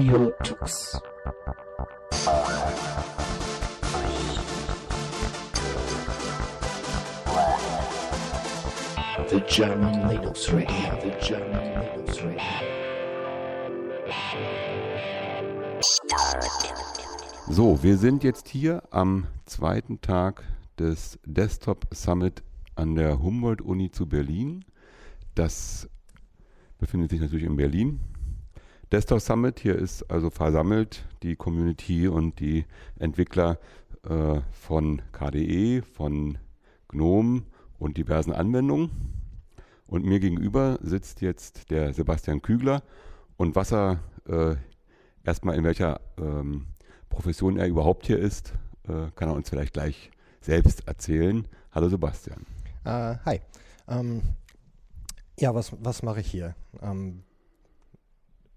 Audio Tux. The German Linux Radio, the German Linux Radio. So, wir sind jetzt hier am zweiten Tag des Desktop Summit an der Humboldt-Uni zu Berlin. Das befindet sich natürlich in Berlin. Desktop Summit, hier ist also versammelt die Community und die Entwickler äh, von KDE, von GNOME und diversen Anwendungen. Und mir gegenüber sitzt jetzt der Sebastian Kügler. Und was er äh, erstmal in welcher ähm, Profession er überhaupt hier ist, äh, kann er uns vielleicht gleich selbst erzählen. Hallo Sebastian. Äh, hi. Ähm, ja, was, was mache ich hier? Ähm,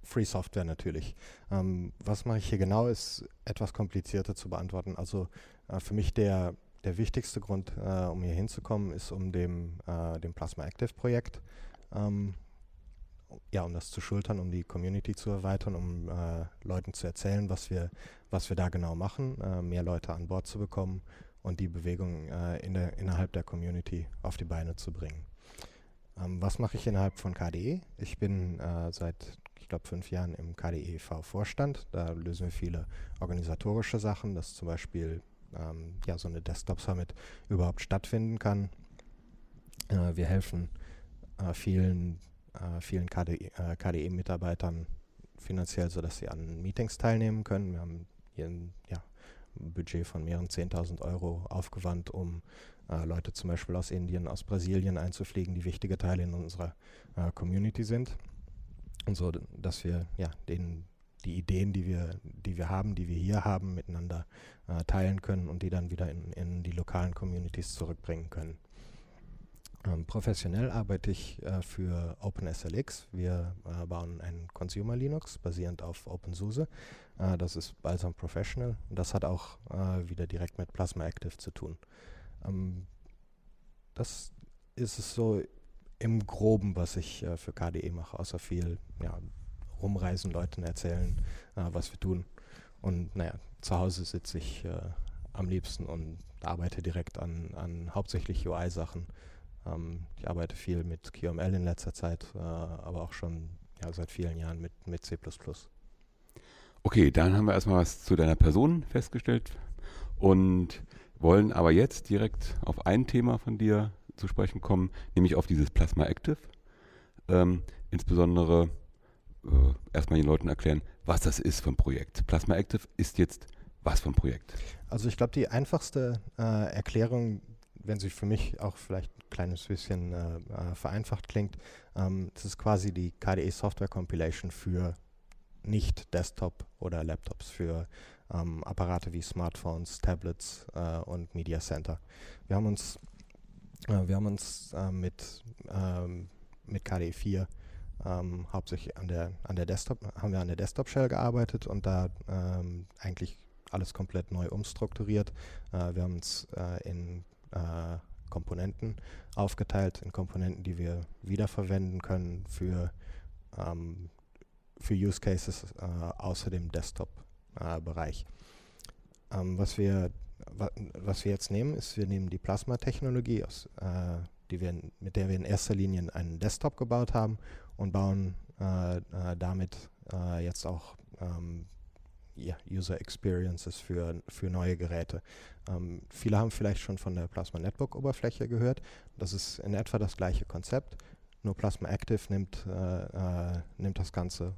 Free Software natürlich. Ähm, was mache ich hier genau, ist etwas komplizierter zu beantworten. Also äh, für mich der, der wichtigste Grund, äh, um hier hinzukommen, ist um dem, äh, dem Plasma Active Projekt, ähm, ja, um das zu schultern, um die Community zu erweitern, um äh, Leuten zu erzählen, was wir, was wir da genau machen, äh, mehr Leute an Bord zu bekommen und die Bewegung äh, in der, innerhalb der Community auf die Beine zu bringen. Ähm, was mache ich innerhalb von KDE? Ich bin seit glaube, fünf Jahren im KDE V-Vorstand. Da lösen wir viele organisatorische Sachen, dass zum Beispiel ähm, ja, so eine Desktop-Summit überhaupt stattfinden kann. Äh, wir helfen äh, vielen, äh, vielen KDE-Mitarbeitern KDE finanziell, sodass sie an Meetings teilnehmen können. Wir haben hier ein ja, Budget von mehreren 10.000 Euro aufgewandt, um äh, Leute zum Beispiel aus Indien, aus Brasilien einzufliegen, die wichtige Teile in unserer äh, Community sind und so, dass wir ja den die Ideen, die wir, die wir haben, die wir hier haben, miteinander äh, teilen können und die dann wieder in, in die lokalen Communities zurückbringen können. Ähm, professionell arbeite ich äh, für OpenSLX. Wir äh, bauen ein Consumer Linux basierend auf OpenSUSE. Äh, das ist Balsam Professional das hat auch äh, wieder direkt mit Plasma Active zu tun. Ähm, das ist es so im Groben, was ich äh, für KDE mache, außer viel ja, rumreisen, Leuten erzählen, äh, was wir tun. Und naja, zu Hause sitze ich äh, am liebsten und arbeite direkt an, an hauptsächlich UI-Sachen. Ähm, ich arbeite viel mit QML in letzter Zeit, äh, aber auch schon ja, seit vielen Jahren mit, mit C. Okay, dann haben wir erstmal was zu deiner Person festgestellt und wollen aber jetzt direkt auf ein Thema von dir zu sprechen kommen, nämlich auf dieses Plasma Active. Ähm, insbesondere äh, erstmal den Leuten erklären, was das ist ein Projekt. Plasma Active ist jetzt was ein Projekt? Also ich glaube, die einfachste äh, Erklärung, wenn sie für mich auch vielleicht ein kleines bisschen äh, äh vereinfacht klingt, ähm, das ist quasi die KDE Software Compilation für nicht Desktop oder Laptops, für ähm, Apparate wie Smartphones, Tablets äh, und Media Center. Wir haben uns äh, wir haben uns äh, mit, ähm, mit KDE 4 ähm, hauptsächlich an der, an der Desktop, haben wir an der Desktop-Shell gearbeitet und da ähm, eigentlich alles komplett neu umstrukturiert. Äh, wir haben uns äh, in äh, Komponenten aufgeteilt, in Komponenten, die wir wiederverwenden können für, ähm, für Use Cases äh, außer dem Desktop-Bereich. Ähm, was wir was wir jetzt nehmen, ist, wir nehmen die Plasma-Technologie, äh, mit der wir in erster Linie einen Desktop gebaut haben und bauen äh, äh, damit äh, jetzt auch ähm, ja, User Experiences für, für neue Geräte. Ähm, viele haben vielleicht schon von der Plasma Netbook Oberfläche gehört. Das ist in etwa das gleiche Konzept, nur Plasma Active nimmt, äh, äh, nimmt das Ganze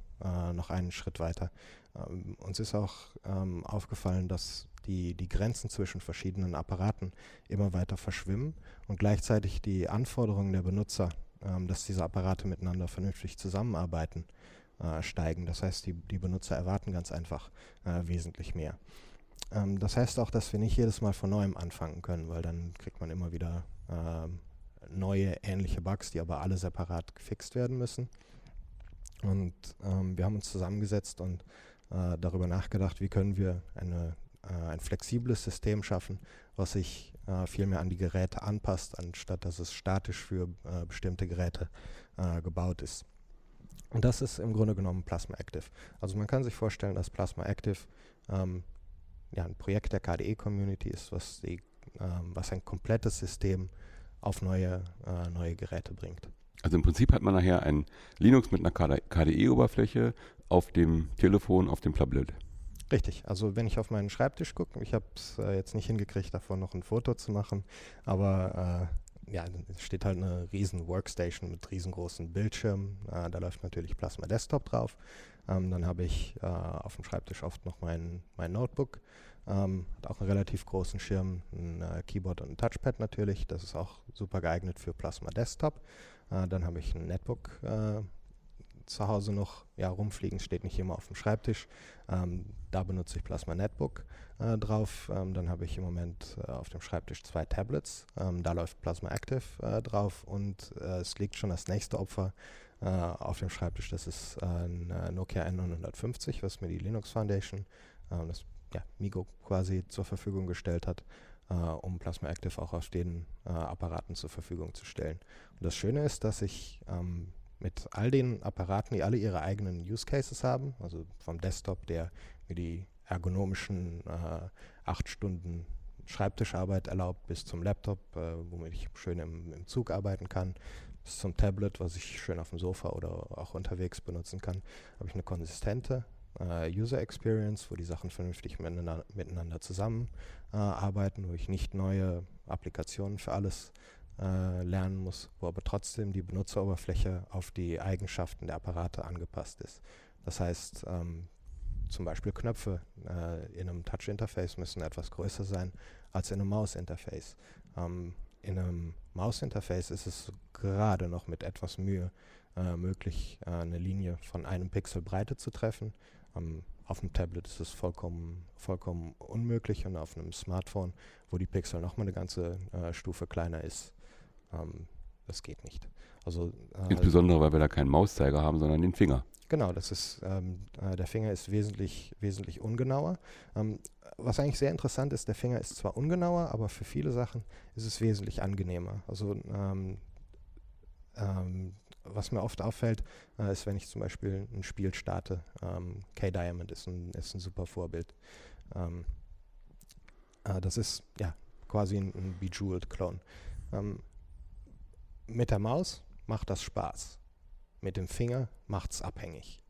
noch einen Schritt weiter. Ähm, uns ist auch ähm, aufgefallen, dass die, die Grenzen zwischen verschiedenen Apparaten immer weiter verschwimmen und gleichzeitig die Anforderungen der Benutzer, ähm, dass diese Apparate miteinander vernünftig zusammenarbeiten, äh, steigen. Das heißt, die, die Benutzer erwarten ganz einfach äh, wesentlich mehr. Ähm, das heißt auch, dass wir nicht jedes Mal von neuem anfangen können, weil dann kriegt man immer wieder ähm, neue ähnliche Bugs, die aber alle separat gefixt werden müssen. Und ähm, wir haben uns zusammengesetzt und äh, darüber nachgedacht, wie können wir eine äh, ein flexibles System schaffen, was sich äh, viel mehr an die Geräte anpasst, anstatt dass es statisch für äh, bestimmte Geräte äh, gebaut ist. Und das ist im Grunde genommen Plasma Active. Also man kann sich vorstellen, dass Plasma Active ähm, ja, ein Projekt der KDE-Community ist, was, die, ähm, was ein komplettes System auf neue, äh, neue Geräte bringt. Also im Prinzip hat man nachher ein Linux mit einer KDE-Oberfläche auf dem Telefon, auf dem Tablet. Richtig, also wenn ich auf meinen Schreibtisch gucke, ich habe es äh, jetzt nicht hingekriegt, davon noch ein Foto zu machen, aber äh, ja, es steht halt eine riesen Workstation mit riesengroßen Bildschirmen. Äh, da läuft natürlich Plasma Desktop drauf. Ähm, dann habe ich äh, auf dem Schreibtisch oft noch mein, mein Notebook. Ähm, hat auch einen relativ großen Schirm, ein äh, Keyboard und ein Touchpad natürlich. Das ist auch super geeignet für Plasma Desktop. Äh, dann habe ich ein Netbook zu Hause noch ja, rumfliegen, steht nicht immer auf dem Schreibtisch. Ähm, da benutze ich Plasma Netbook äh, drauf. Ähm, dann habe ich im Moment äh, auf dem Schreibtisch zwei Tablets. Ähm, da läuft Plasma Active äh, drauf und äh, es liegt schon das nächste Opfer äh, auf dem Schreibtisch. Das ist äh, ein Nokia N950, was mir die Linux Foundation, das ja, Migo quasi zur Verfügung gestellt hat. um Plasma Active auch auf den Apparaten zur Verfügung zu stellen. Und das Schöne ist, dass ich ähm, mit all den Apparaten, die alle ihre eigenen Use Cases haben, also vom Desktop, der mir die ergonomischen äh, acht Stunden Schreibtischarbeit erlaubt, bis zum Laptop, äh, womit ich schön im, im, Zug arbeiten kann, bis zum Tablet, was ich schön auf dem Sofa oder auch unterwegs benutzen kann, habe ich eine konsistente äh, User Experience, wo die Sachen vernünftig miteinander, miteinander zusammenarbeiten, wo ich nicht neue Applikationen für alles äh, lernen muss, wo aber trotzdem die Benutzeroberfläche auf die Eigenschaften der Apparate angepasst ist. Das heißt, ähm, zum Beispiel Knöpfe äh, in einem Touch-Interface müssen etwas größer sein als in einem Maus-Interface. Ähm, in einem Maus-Interface ist es gerade noch mit etwas Mühe äh, möglich, äh, eine Linie von einem Pixel Breite zu treffen. Ähm, auf dem Tablet ist es vollkommen, vollkommen unmöglich und auf einem Smartphone, wo die Pixel nochmal eine ganze äh, Stufe kleiner ist, ähm, das geht nicht. Also, äh, Insbesondere, weil wir da keinen Mauszeiger haben, sondern den Finger. Genau, das ist, ähm, äh, der Finger ist wesentlich, wesentlich ungenauer. Ähm, was eigentlich sehr interessant ist, der Finger ist zwar ungenauer, aber für viele Sachen ist es wesentlich angenehmer. Also ähm, ähm was mir oft auffällt, äh, ist, wenn ich zum Beispiel ein Spiel starte. Ähm, K-Diamond ist ein, ist ein super Vorbild. Ähm, äh, das ist ja quasi ein, ein Bejeweled-Clone mit der Maus macht das Spaß. Mit dem Finger macht es abhängig.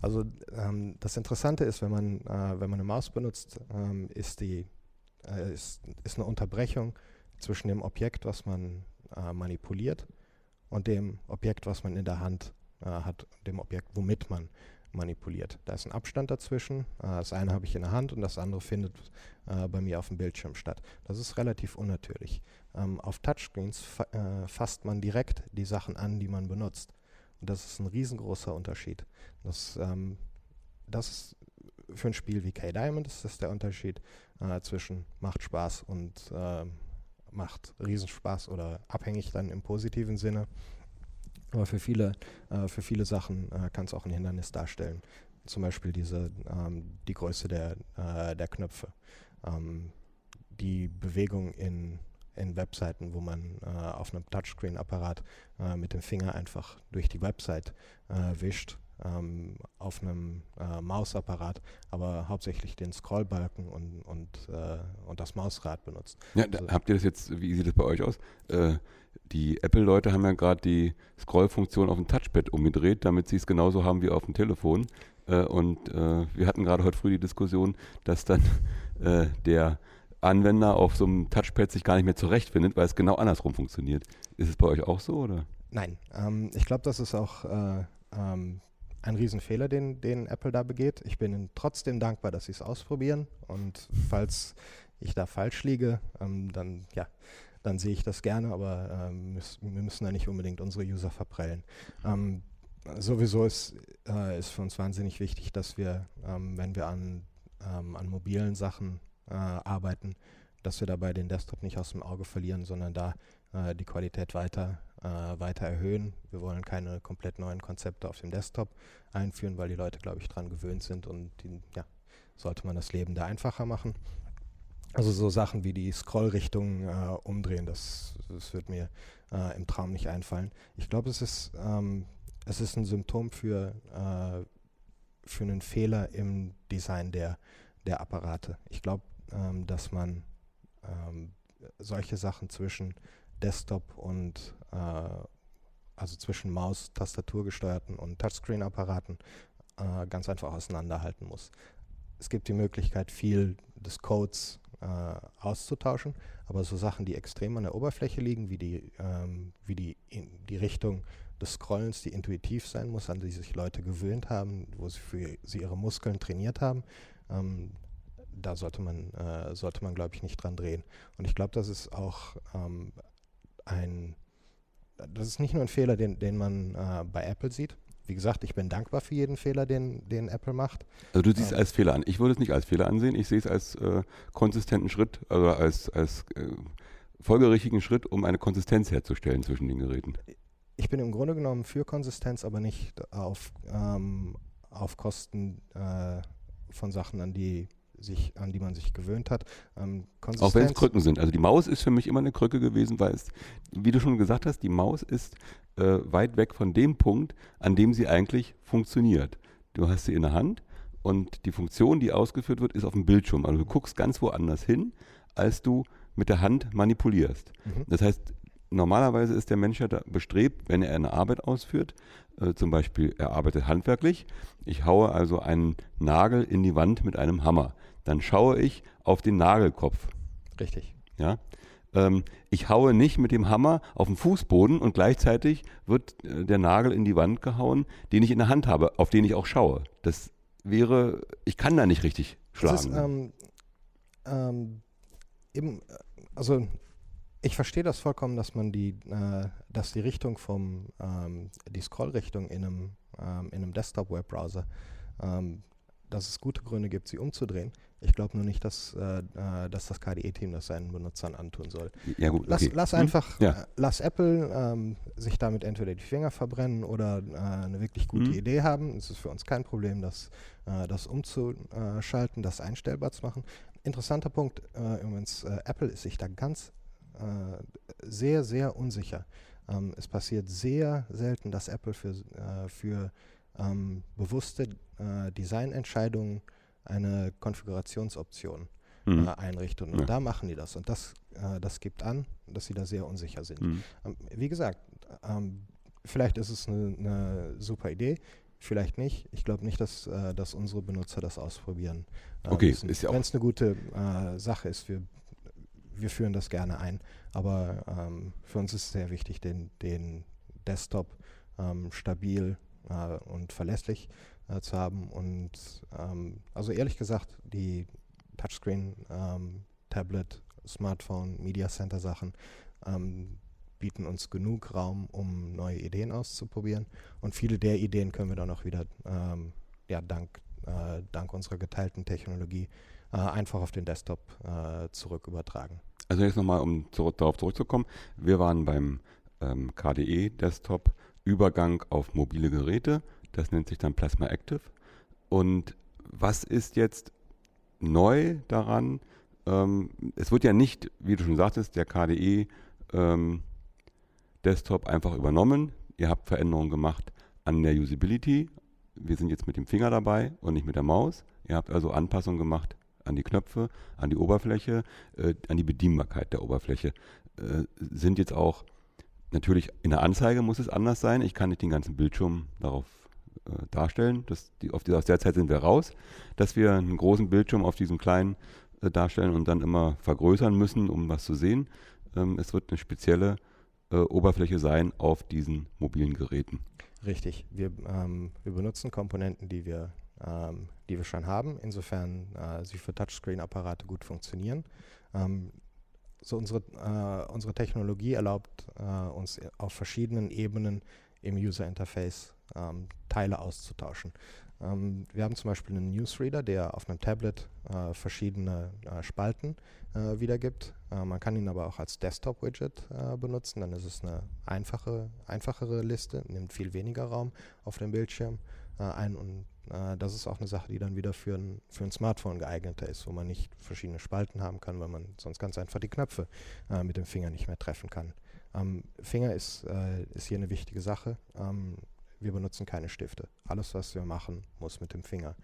Also ähm, das Interessante ist, wenn man, äh, wenn man eine Maus benutzt, ähm, ist, die, äh, ist, ist eine Unterbrechung zwischen dem Objekt, was man äh, manipuliert, und dem Objekt, was man in der Hand äh, hat, dem Objekt, womit man manipuliert. Da ist ein Abstand dazwischen. Äh, das eine habe ich in der Hand und das andere findet äh, bei mir auf dem Bildschirm statt. Das ist relativ unnatürlich. Ähm, auf Touchscreens fa äh, fasst man direkt die Sachen an, die man benutzt. Und das ist ein riesengroßer Unterschied. Das, ähm, das ist für ein Spiel wie K-Diamond ist das der Unterschied äh, zwischen macht Spaß und äh, macht Riesenspaß oder abhängig dann im positiven Sinne. Aber für viele, äh, für viele Sachen äh, kann es auch ein Hindernis darstellen. Zum Beispiel diese, ähm, die Größe der, äh, der Knöpfe. Ähm, die Bewegung in, in Webseiten, wo man äh, auf einem Touchscreen-Apparat äh, mit dem Finger einfach durch die Website äh, wischt, ähm, auf einem äh, Mausapparat, aber hauptsächlich den Scrollbalken und, und, äh, und das Mausrad benutzt. Ja, also habt ihr das jetzt, wie sieht das bei euch aus? Äh, die Apple-Leute haben ja gerade die Scrollfunktion auf dem Touchpad umgedreht, damit sie es genauso haben wie auf dem Telefon. Und wir hatten gerade heute früh die Diskussion, dass dann der Anwender auf so einem Touchpad sich gar nicht mehr zurechtfindet, weil es genau andersrum funktioniert. Ist es bei euch auch so oder? Nein, ähm, ich glaube, das ist auch äh, ähm, ein Riesenfehler, den, den Apple da begeht. Ich bin ihnen trotzdem dankbar, dass sie es ausprobieren. Und falls ich da falsch liege, ähm, dann ja, dann sehe ich das gerne, aber ähm, müß, wir müssen da nicht unbedingt unsere User verprellen. Ähm, sowieso ist, äh, ist für uns wahnsinnig wichtig, dass wir, ähm, wenn wir an, ähm, an mobilen Sachen äh, arbeiten, dass wir dabei den Desktop nicht aus dem Auge verlieren, sondern da äh, die Qualität weiter, äh, weiter erhöhen. Wir wollen keine komplett neuen Konzepte auf dem Desktop einführen, weil die Leute, glaube ich, daran gewöhnt sind und die, ja, sollte man das Leben da einfacher machen. Also so Sachen wie die Scrollrichtung äh, umdrehen, das, das wird mir äh, im Traum nicht einfallen. Ich glaube, es ist, ähm, es ist ein Symptom für, äh, für einen Fehler im Design der, der Apparate. Ich glaube, ähm, dass man ähm, solche Sachen zwischen Desktop und äh, also zwischen Maus, Tastatur gesteuerten und Touchscreen-Apparaten äh, ganz einfach auseinanderhalten muss. Es gibt die Möglichkeit, viel des Codes äh, auszutauschen, aber so Sachen, die extrem an der Oberfläche liegen, wie die, ähm, wie die, die Richtung des Scrollens, die intuitiv sein muss, an die sich Leute gewöhnt haben, wo sie für sie ihre Muskeln trainiert haben, ähm, da sollte man, äh, sollte man, glaube ich, nicht dran drehen. Und ich glaube, das ist auch ähm, ein, das ist nicht nur ein Fehler, den, den man äh, bei Apple sieht. Wie gesagt, ich bin dankbar für jeden Fehler, den, den Apple macht. Also du siehst es ähm, als Fehler an. Ich würde es nicht als Fehler ansehen. Ich sehe es als äh, konsistenten Schritt, also als, als äh, folgerichtigen Schritt, um eine Konsistenz herzustellen zwischen den Geräten. Ich bin im Grunde genommen für Konsistenz, aber nicht auf, ähm, auf Kosten äh, von Sachen, an die sich, an die man sich gewöhnt hat. Ähm, Auch wenn es Krücken sind. Also die Maus ist für mich immer eine Krücke gewesen, weil es, wie du schon gesagt hast, die Maus ist äh, weit weg von dem Punkt, an dem sie eigentlich funktioniert. Du hast sie in der Hand und die Funktion, die ausgeführt wird, ist auf dem Bildschirm. Also du guckst ganz woanders hin, als du mit der Hand manipulierst. Mhm. Das heißt, normalerweise ist der Mensch ja bestrebt, wenn er eine Arbeit ausführt, äh, zum Beispiel er arbeitet handwerklich, ich haue also einen Nagel in die Wand mit einem Hammer dann schaue ich auf den Nagelkopf. Richtig. Ja. Ähm, ich haue nicht mit dem Hammer auf den Fußboden und gleichzeitig wird äh, der Nagel in die Wand gehauen, den ich in der Hand habe, auf den ich auch schaue. Das wäre, ich kann da nicht richtig schlagen. Ist, ähm, ähm, eben, also ich verstehe das vollkommen, dass man die, äh, dass die Richtung vom, ähm, die Scrollrichtung in einem, ähm, in einem Desktop-Webbrowser, ähm, dass es gute Gründe gibt, sie umzudrehen. Ich glaube nur nicht, dass, äh, äh dass das KDE-Team das seinen Benutzern antun soll. Ja, gut, lass, lass hm? einfach, ja. äh, lass Apple ähm, sich damit entweder die Finger verbrennen oder äh, eine wirklich gute hm. Idee haben. Es ist für uns kein Problem, das, äh, das umzuschalten, das einstellbar zu machen. Interessanter Punkt, äh, übrigens, Apple ist sich da ganz sehr, sehr unsicher. Ähm, es passiert sehr selten, dass Apple für, für ähm, bewusste Designentscheidungen eine Konfigurationsoption mhm. äh, einrichten. Und ja. da machen die das. Und das, äh, das gibt an, dass sie da sehr unsicher sind. Mhm. Ähm, wie gesagt, ähm, vielleicht ist es eine, eine, super Idee. Vielleicht nicht. Ich glaube nicht, dass, äh, dass unsere Benutzer das ausprobieren. Äh, okay, ist ja Wenn es eine gute äh, Sache ist, wir, wir führen das gerne ein. Aber ähm, für uns ist es sehr wichtig, den, den Desktop ähm, stabil äh, und verlässlich äh, zu haben. Und ähm, also ehrlich gesagt, die Touchscreen, ähm, Tablet, Smartphone, Media Center Sachen ähm, bieten uns genug Raum, um neue Ideen auszuprobieren. Und viele der Ideen können wir dann auch wieder, ähm, ja, dank, äh, dank unserer geteilten Technologie äh, einfach auf den Desktop äh, zurück übertragen. Also jetzt nochmal, um zurück, darauf zurückzukommen, wir waren beim ähm, KDE Desktop Übergang auf mobile Geräte das nennt sich dann Plasma Active. Und was ist jetzt neu daran? Ähm, es wird ja nicht, wie du schon sagtest, der KDE ähm, Desktop einfach übernommen. Ihr habt Veränderungen gemacht an der Usability. Wir sind jetzt mit dem Finger dabei und nicht mit der Maus. Ihr habt also Anpassungen gemacht an die Knöpfe, an die Oberfläche, äh, an die Bedienbarkeit der Oberfläche. Äh, sind jetzt auch natürlich in der Anzeige muss es anders sein. Ich kann nicht den ganzen Bildschirm darauf äh, darstellen. Das, die, auf aus der Zeit sind wir raus, dass wir einen großen Bildschirm auf diesem kleinen äh, darstellen und dann immer vergrößern müssen, um was zu sehen. Ähm, es wird eine spezielle äh, Oberfläche sein auf diesen mobilen Geräten. Richtig. Wir, ähm, wir benutzen Komponenten, die wir, ähm, die wir schon haben, insofern äh, sie für Touchscreen-Apparate gut funktionieren. Ähm, so unsere, äh, unsere Technologie erlaubt äh, uns auf verschiedenen Ebenen im User Interface ähm, Teile auszutauschen. Ähm, wir haben zum Beispiel einen Newsreader, der auf einem Tablet äh, verschiedene äh, Spalten äh, wiedergibt. Äh, man kann ihn aber auch als Desktop-Widget äh, benutzen. Dann ist es eine einfache, einfachere Liste, nimmt viel weniger Raum auf dem Bildschirm äh, ein und das ist auch eine Sache, die dann wieder für ein, für ein Smartphone geeigneter ist, wo man nicht verschiedene Spalten haben kann, weil man sonst ganz einfach die Knöpfe mit dem Finger nicht mehr treffen kann. Ähm, Finger ist, ist hier eine wichtige Sache. Ähm, wir benutzen keine Stifte. Alles, was wir machen, muss mit dem Finger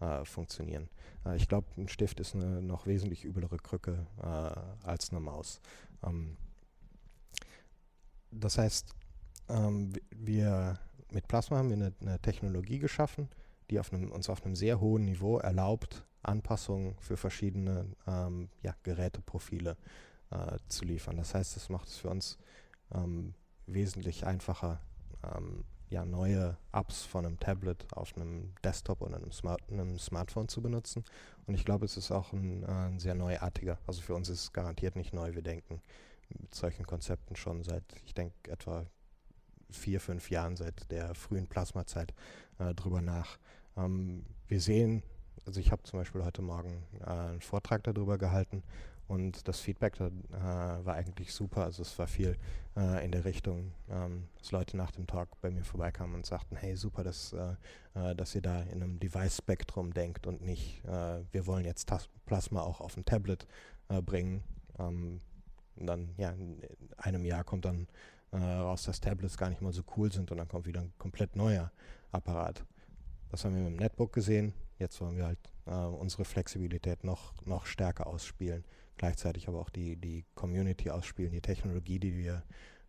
äh, funktionieren. Äh, ich glaube, ein Stift ist eine noch wesentlich üblere Krücke äh, als eine Maus. Ähm, das heißt, ähm, wir mit Plasma haben wir eine, eine Technologie geschaffen, die auf einem, uns auf einem sehr hohen Niveau erlaubt, Anpassungen für verschiedene ähm, ja, Geräteprofile äh, zu liefern. Das heißt, das macht es für uns ähm, wesentlich einfacher, ähm, ja, neue Apps von einem Tablet auf einem Desktop oder einem, Smart einem Smartphone zu benutzen. Und ich glaube, es ist auch ein, äh, ein, sehr neuartiger. Also für uns ist es garantiert nicht neu. Wir denken mit solchen Konzepten schon seit, ich denke, etwa vier, fünf Jahren, seit der frühen Plasmazeit äh, drüber nach. Ähm, wir sehen, also ich habe zum Beispiel heute Morgen äh, einen Vortrag darüber gehalten und das Feedback da, äh, war eigentlich super. Also es war viel äh, in der Richtung, ähm, dass Leute nach dem Talk bei mir vorbeikamen und sagten, hey super, dass, äh, äh dass ihr da in einem Device-Spektrum denkt und nicht, äh, wir wollen jetzt Tas Plasma auch auf ein Tablet äh, bringen. Ähm, und dann, ja, in einem Jahr kommt dann raus, dass Tablets gar nicht mal so cool sind und dann kommt wieder ein komplett neuer Apparat. Das haben wir mit dem Netbook gesehen. Jetzt wollen wir halt unsere Flexibilität noch, noch stärker ausspielen gleichzeitig aber auch die, die Community ausspielen, die Technologie, die wir,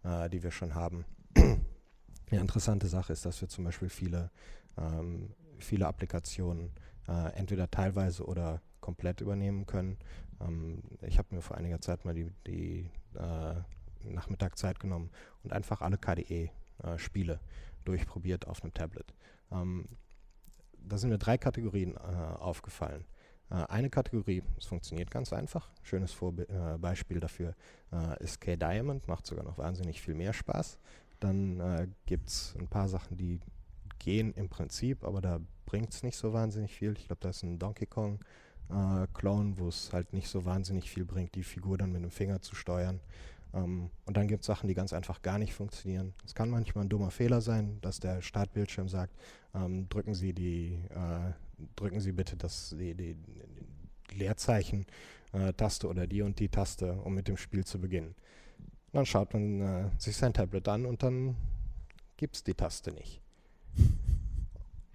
äh, die wir schon haben. Eine interessante Sache ist, dass wir zum Beispiel viele, ähm, viele Applikationen äh, entweder teilweise oder komplett übernehmen können. Ähm, ich habe mir vor einiger Zeit mal die, die äh, Nachmittag Zeit genommen und einfach alle KDE-Spiele äh, durchprobiert auf einem Tablet. Ähm, da sind mir drei Kategorien äh, aufgefallen. Äh, eine Kategorie, es funktioniert ganz einfach. Schönes Vorbe äh, Beispiel dafür äh, ist K-Diamond, macht sogar noch wahnsinnig viel mehr Spaß. Dann äh, gibt es ein paar Sachen, die gehen im Prinzip, aber da bringt es nicht so wahnsinnig viel. Ich glaube, da ist ein Donkey Kong äh, Clone, wo es halt nicht so wahnsinnig viel bringt, die Figur dann mit dem Finger zu steuern. Ähm, und dann gibt es Sachen, die ganz einfach gar nicht funktionieren. Es kann manchmal ein dummer Fehler sein, dass der Startbildschirm sagt, ähm, drücken Sie die, äh, drücken Sie bitte das, die, die, die Leerzeichen-Taste äh, oder die und die Taste, um mit dem Spiel zu beginnen. dann schaut man äh, sich sein Tablet an und dann gibt es die Taste nicht.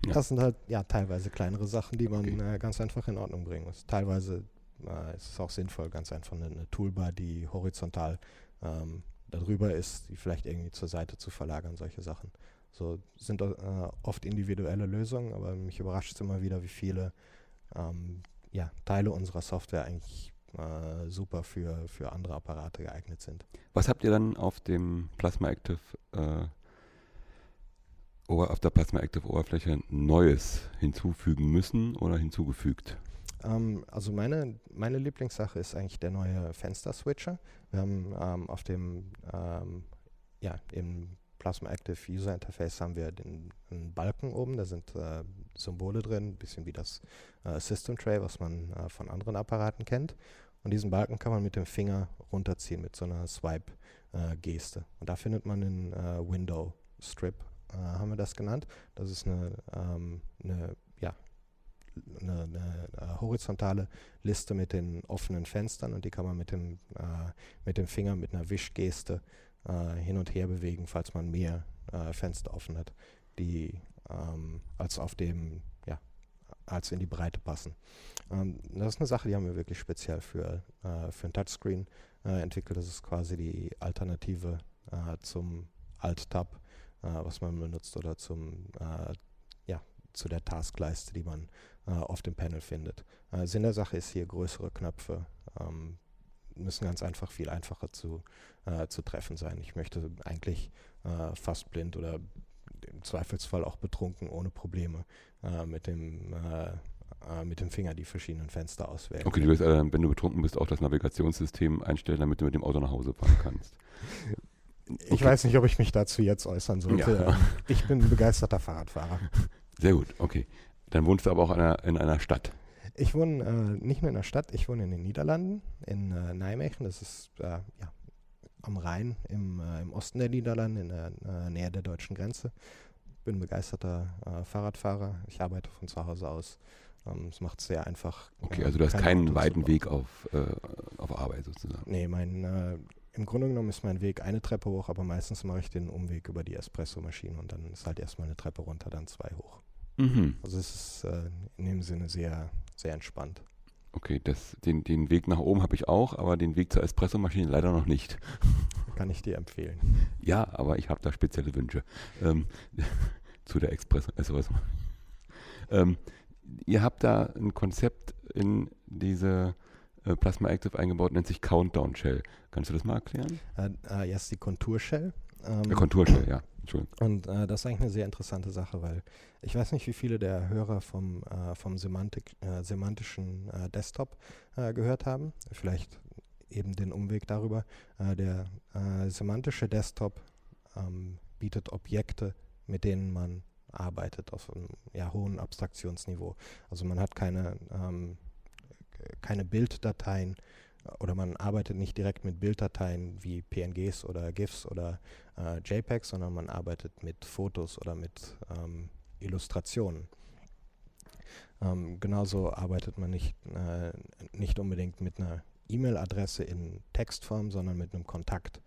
Ja. Das sind halt ja teilweise kleinere Sachen, die man okay. äh, ganz einfach in Ordnung bringen muss. Teilweise äh, ist es auch sinnvoll, ganz einfach eine, eine Toolbar, die horizontal ähm, darüber ist, die vielleicht irgendwie zur Seite zu verlagern, solche Sachen. So sind äh, oft individuelle Lösungen, aber mich überrascht es immer wieder, wie viele ähm, ja, Teile unserer Software eigentlich äh, super für, für andere Apparate geeignet sind. Was habt ihr dann auf dem Plasma Active äh, auf der Plasma Active Oberfläche Neues hinzufügen müssen oder hinzugefügt? Ähm, also meine, meine Lieblingssache ist eigentlich der neue Fenster-Switcher. Wir haben ähm, auf dem, ähm, ja, im Plasma Active User Interface haben wir den, einen Balken oben, da sind äh, Symbole drin, ein bisschen wie das äh, System Tray, was man äh, von anderen Apparaten kennt. Und diesen Balken kann man mit dem Finger runterziehen, mit so einer Swipe-Geste. Und da findet man den äh, Window Strip, äh, haben wir das genannt. Das ist eine, ähm, eine ja, eine, eine, horizontale Liste mit den offenen Fenstern und die kann man mit dem, äh, mit dem Finger mit einer Wischgeste äh, hin und her bewegen, falls man mehr äh, Fenster offen hat, die ähm, als auf dem, ja, als in die Breite passen. Ähm, das ist eine Sache, die haben wir wirklich speziell für, äh, für ein Touchscreen äh, entwickelt. Das ist quasi die Alternative äh, zum Alt-Tab, was man benutzt, oder zum ja, zu der Taskleiste, die man äh, auf dem Panel findet. Äh, Sinn der Sache ist hier größere Knöpfe ähm, müssen ganz einfach viel einfacher zu, äh, zu treffen sein. Ich möchte eigentlich äh, fast blind oder im Zweifelsfall auch betrunken ohne Probleme äh, mit dem äh, mit dem Finger die verschiedenen Fenster auswählen. Okay, du willst, wenn du betrunken bist, auch das Navigationssystem einstellen, damit du mit dem Auto nach Hause fahren kannst. Ich okay. weiß nicht, ob ich mich dazu jetzt äußern sollte. Ja. Ich bin ein begeisterter Fahrradfahrer. Sehr gut, okay. Dann wohnst du aber auch in einer, in einer Stadt. Ich wohne äh, nicht nur in der Stadt, ich wohne in den Niederlanden, in äh, Nijmegen. Das ist äh, ja, am Rhein im, äh, im Osten der Niederlande, in der äh, Nähe der deutschen Grenze. Bin begeisterter äh, Fahrradfahrer. Ich arbeite von zu Hause aus. Ähm, es macht es sehr einfach. Okay, also du hast keinen weiten Weg auf, auf Arbeit sozusagen. Nee, mein im Grunde genommen ist mein Weg eine Treppe hoch, aber meistens mache ich den Umweg über die Espresso-Maschine und dann ist halt erstmal eine Treppe runter, dann zwei hoch. Mhm. Also es ist äh, in dem Sinne sehr, sehr entspannt. Okay, das, den, den Weg nach oben habe ich auch, aber den Weg zur Espressomaschine leider noch nicht. Kann ich dir empfehlen. Ja, aber ich habe da spezielle Wünsche. Ähm, zu der Espresso. Espresso. Ähm, ihr habt da ein Konzept in diese äh, Plasma Active eingebaut, nennt sich Countdown Shell. Kannst du das mal erklären? Äh, äh, jetzt die Konturshell. Ähm, Äh, Konturshell, ja. Entschuldigung. Und äh, das ist eigentlich eine sehr interessante Sache, weil ich weiß nicht, wie viele der Hörer vom, äh, vom Semantik, äh, semantischen äh, Desktop äh, gehört haben. Vielleicht eben den Umweg darüber. Äh, der semantische Desktop ähm, bietet Objekte, mit denen man arbeitet auf einem ja, hohen Abstraktionsniveau. Also man hat keine, ähm, keine Bilddateien oder man arbeitet nicht direkt mit Bilddateien wie PNGs oder GIFs oder äh, JPEGs, sondern man arbeitet mit Fotos oder mit ähm, Illustrationen. Ähm, genauso arbeitet man nicht, äh, nicht unbedingt mit einer E-Mail-Adresse in Textform, sondern mit einem Kontakt,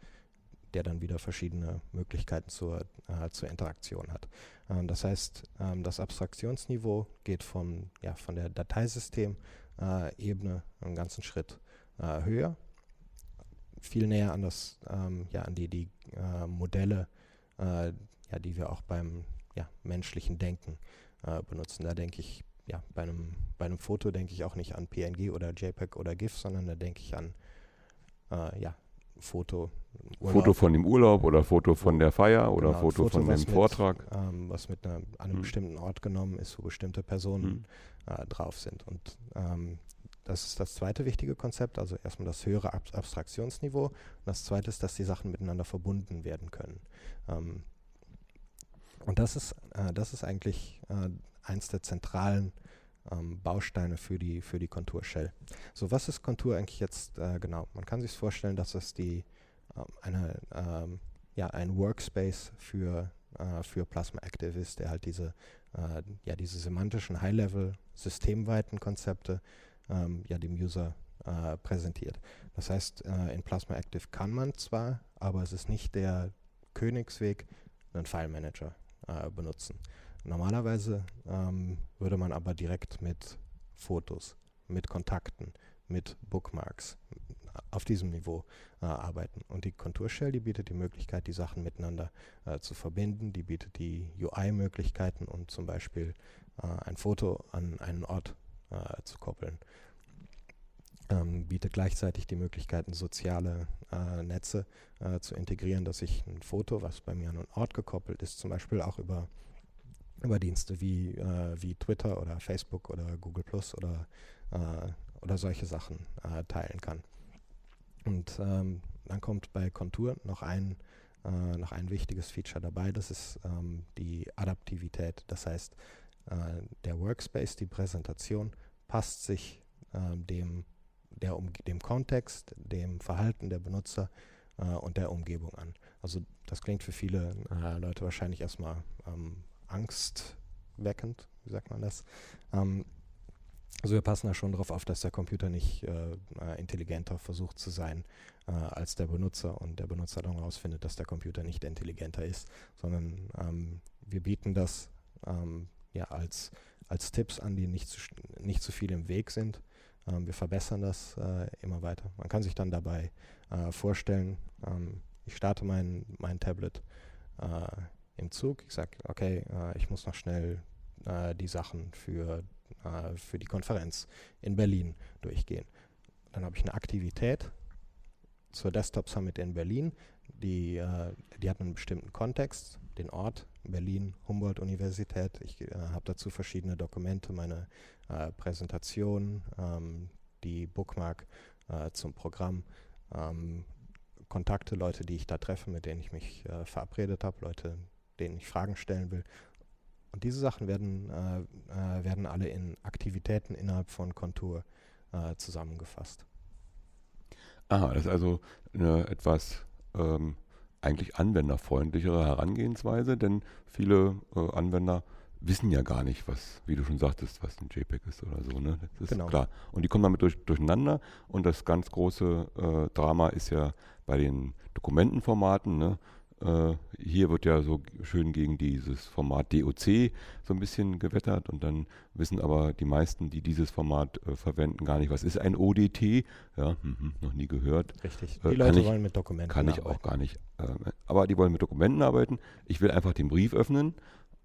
der dann wieder verschiedene Möglichkeiten zur, äh, zur Interaktion hat. Ähm, das heißt, ähm, das Abstraktionsniveau geht vom, ja, von der Dateisystem-Ebene einen ganzen Schritt äh, höher, viel näher an das, ähm, ja, an die, die äh, Modelle, äh, ja, die wir auch beim ja, menschlichen Denken äh, benutzen. Da denke ich, ja, bei einem, bei einem Foto denke ich auch nicht an PNG oder JPEG oder GIF, sondern da denke ich an äh, ja, Foto. Foto Urlaub, von dem Urlaub oder Foto von der Feier oder Genau, Foto, Foto, von dem mit- Vortrag. ähm, was mit einer, an einem Hm. bestimmten Ort genommen ist, wo bestimmte Personen Hm. äh, drauf sind. Und ähm, das ist das zweite wichtige Konzept, also erstmal das höhere Ab Abstraktionsniveau. Und das zweite ist, dass die Sachen miteinander verbunden werden können. Ähm, und das ist, äh, das ist eigentlich äh, eins der zentralen ähm, Bausteine für die, für die Kontur-Shell. So, was ist Kontur eigentlich jetzt äh, genau? Man kann sich vorstellen, dass es die, ähm, eine, ähm, ja, ein Workspace für, äh, für Plasma Active ist, der halt diese, äh, ja, diese semantischen High-Level systemweiten Konzepte ähm, ja, dem User äh, präsentiert. Das heißt, äh, in Plasma Active kann man zwar, aber es ist nicht der Königsweg, einen File Manager äh, benutzen. Normalerweise ähm, würde man aber direkt mit Fotos, mit Kontakten, mit Bookmarks auf diesem Niveau äh, arbeiten. Und die Konturshell, die bietet die Möglichkeit, die Sachen miteinander äh, zu verbinden. Die bietet die UI-Möglichkeiten und zum Beispiel äh, ein Foto an einen Ort äh, zu koppeln. Ähm, bietet gleichzeitig die Möglichkeiten, soziale äh, Netze äh, zu integrieren, dass ich ein Foto, was bei mir an einen Ort gekoppelt ist, zum Beispiel auch über, über Dienste wie, äh, wie Twitter oder Facebook oder Google Plus oder, äh, oder solche Sachen äh, teilen kann. Und ähm, dann kommt bei Kontur noch ein, äh, noch ein wichtiges Feature dabei, das ist ähm, die Adaptivität. Das heißt, der Workspace, die Präsentation passt sich äh, dem, der um, dem Kontext, dem Verhalten der Benutzer äh, und der Umgebung an. Also das klingt für viele äh, Leute wahrscheinlich erstmal ähm, angstweckend, wie sagt man das? Ähm, also wir passen da schon darauf auf, dass der Computer nicht äh, äh, intelligenter versucht zu sein äh, als der Benutzer und der Benutzer dann herausfindet, dass der Computer nicht intelligenter ist, sondern ähm, wir bieten das ähm, ja als, als Tipps an, die nicht zu, nicht zu viel im Weg sind. Ähm, wir verbessern das äh, immer weiter. Man kann sich dann dabei äh, vorstellen, ähm, ich starte mein, mein Tablet äh, im Zug, ich sage, okay, äh, ich muss noch schnell äh, die Sachen für, äh, für die Konferenz in Berlin durchgehen. Dann habe ich eine Aktivität zur Desktop Summit in Berlin, die, die hat einen bestimmten Kontext, den Ort, Berlin, Humboldt-Universität. Ich äh, habe dazu verschiedene Dokumente, meine äh, Präsentation, ähm, die Bookmark äh, zum Programm, ähm, Kontakte, Leute, die ich da treffe, mit denen ich mich äh, verabredet habe, Leute, denen ich Fragen stellen will. Und diese Sachen werden, äh, äh, werden alle in Aktivitäten innerhalb von Kontur zusammengefasst. Aha, das ist also eine etwas ähm, eigentlich anwenderfreundlichere Herangehensweise, denn viele äh, Anwender wissen ja gar nicht, was, wie du schon sagtest, was ein JPEG ist oder so. Ne? Das ist Genau. klar. Und die kommen damit durch, durcheinander. Und das ganz große äh, Drama ist ja bei den Dokumentenformaten. Ne? Äh, hier wird ja so schön gegen dieses Format DOC so ein bisschen gewettert. Und dann wissen aber die meisten, die dieses Format äh, verwenden, gar nicht, was ist ein ODT. Ja, mhm, noch nie gehört. Richtig. Äh, Die kann Leute ich- wollen mit Dokumenten Kann ich arbeiten. auch gar nicht. Äh, aber die wollen mit Dokumenten arbeiten. Ich will einfach den Brief öffnen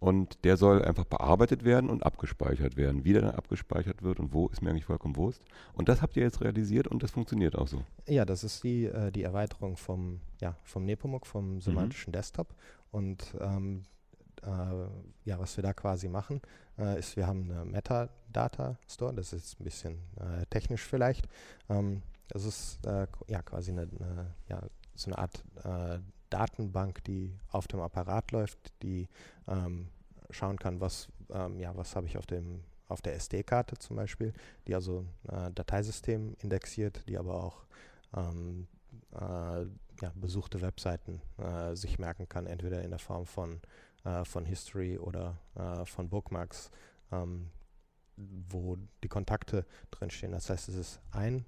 und der soll einfach bearbeitet werden und abgespeichert werden. Wie der dann abgespeichert wird und wo, ist mir eigentlich vollkommen Wurst. Und das habt ihr jetzt realisiert und das funktioniert auch so. Ja, das ist die, äh, die Erweiterung vom, ja, vom Nepomuk, vom semantischen Desktop. Und ähm, äh, ja, was wir da quasi machen, äh, ist, wir haben eine Metadata Store, das ist ein bisschen äh, technisch vielleicht. Ähm, das ist äh, ja quasi eine, eine, ja, so eine Art äh, Datenbank, die auf dem Apparat läuft, die ähm, schauen kann, was, ähm, ja, was habe ich auf dem auf der SD-Karte zum Beispiel, die also äh, Dateisystem indexiert, die aber auch ähm, äh, ja, besuchte Webseiten äh, sich merken kann, entweder in der Form von, äh, von History oder äh, von Bookmarks, ähm, wo die Kontakte drinstehen. Das heißt, es ist ein,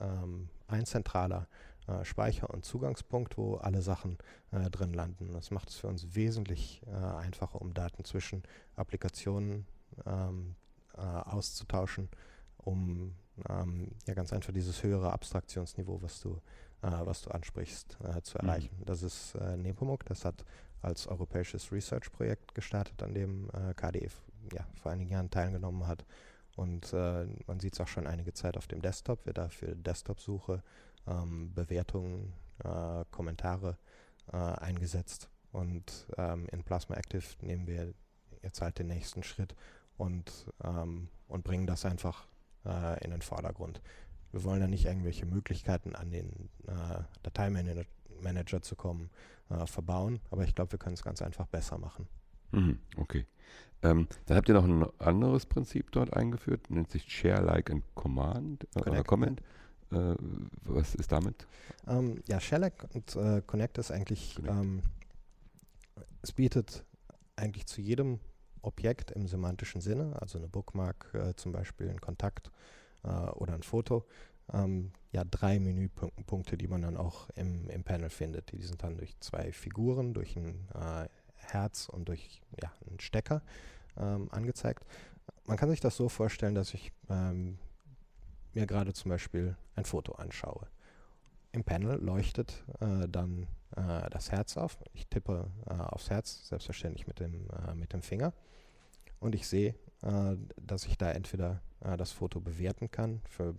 ähm, ein zentraler äh, Speicher- und Zugangspunkt, wo alle Sachen äh, drin landen. Das macht es für uns wesentlich äh, einfacher, um Daten zwischen Applikationen ähm, äh, auszutauschen, um ähm, ja ganz einfach dieses höhere Abstraktionsniveau, was du, äh, was du ansprichst, äh, zu Mhm. erreichen. Das ist äh, Nepomuk, das hat als europäisches Research-Projekt gestartet, an dem KDE ja, vor einigen Jahren teilgenommen hat. Und äh, man sieht es auch schon einige Zeit auf dem Desktop, wird da für Desktop-Suche, ähm, Bewertungen, äh, Kommentare äh, eingesetzt. Und ähm, in Plasma Active nehmen wir jetzt halt den nächsten Schritt und, ähm, und bringen das einfach äh, in den Vordergrund. Wir wollen da nicht irgendwelche Möglichkeiten an den äh, Dateimanager Manager zu kommen, äh, verbauen, aber ich glaube, wir können es ganz einfach besser machen. Mhm, okay. Ähm, dann habt ihr noch ein anderes Prinzip dort eingeführt, nennt sich Share, Like and Command äh, Comment. Äh, was ist damit? Ähm, ja, Shellac und äh, Connect ist eigentlich, Connect. ähm, es bietet eigentlich zu jedem Objekt im semantischen Sinne, also eine Bookmark äh, zum Beispiel, ein Kontakt äh, oder ein Foto, ähm, ja, drei Menüpunkte, die man dann auch im, im Panel findet. Die sind dann durch zwei Figuren, durch ein äh, Herz und durch ja, einen Stecker ähm, angezeigt. Man kann sich das so vorstellen, dass ich ähm, mir gerade zum Beispiel ein Foto anschaue. Im Panel leuchtet äh, dann äh, das Herz auf. Ich tippe äh, aufs Herz, selbstverständlich mit dem, äh, mit dem Finger. Und ich sehe, äh, dass ich da entweder äh, das Foto bewerten kann. Für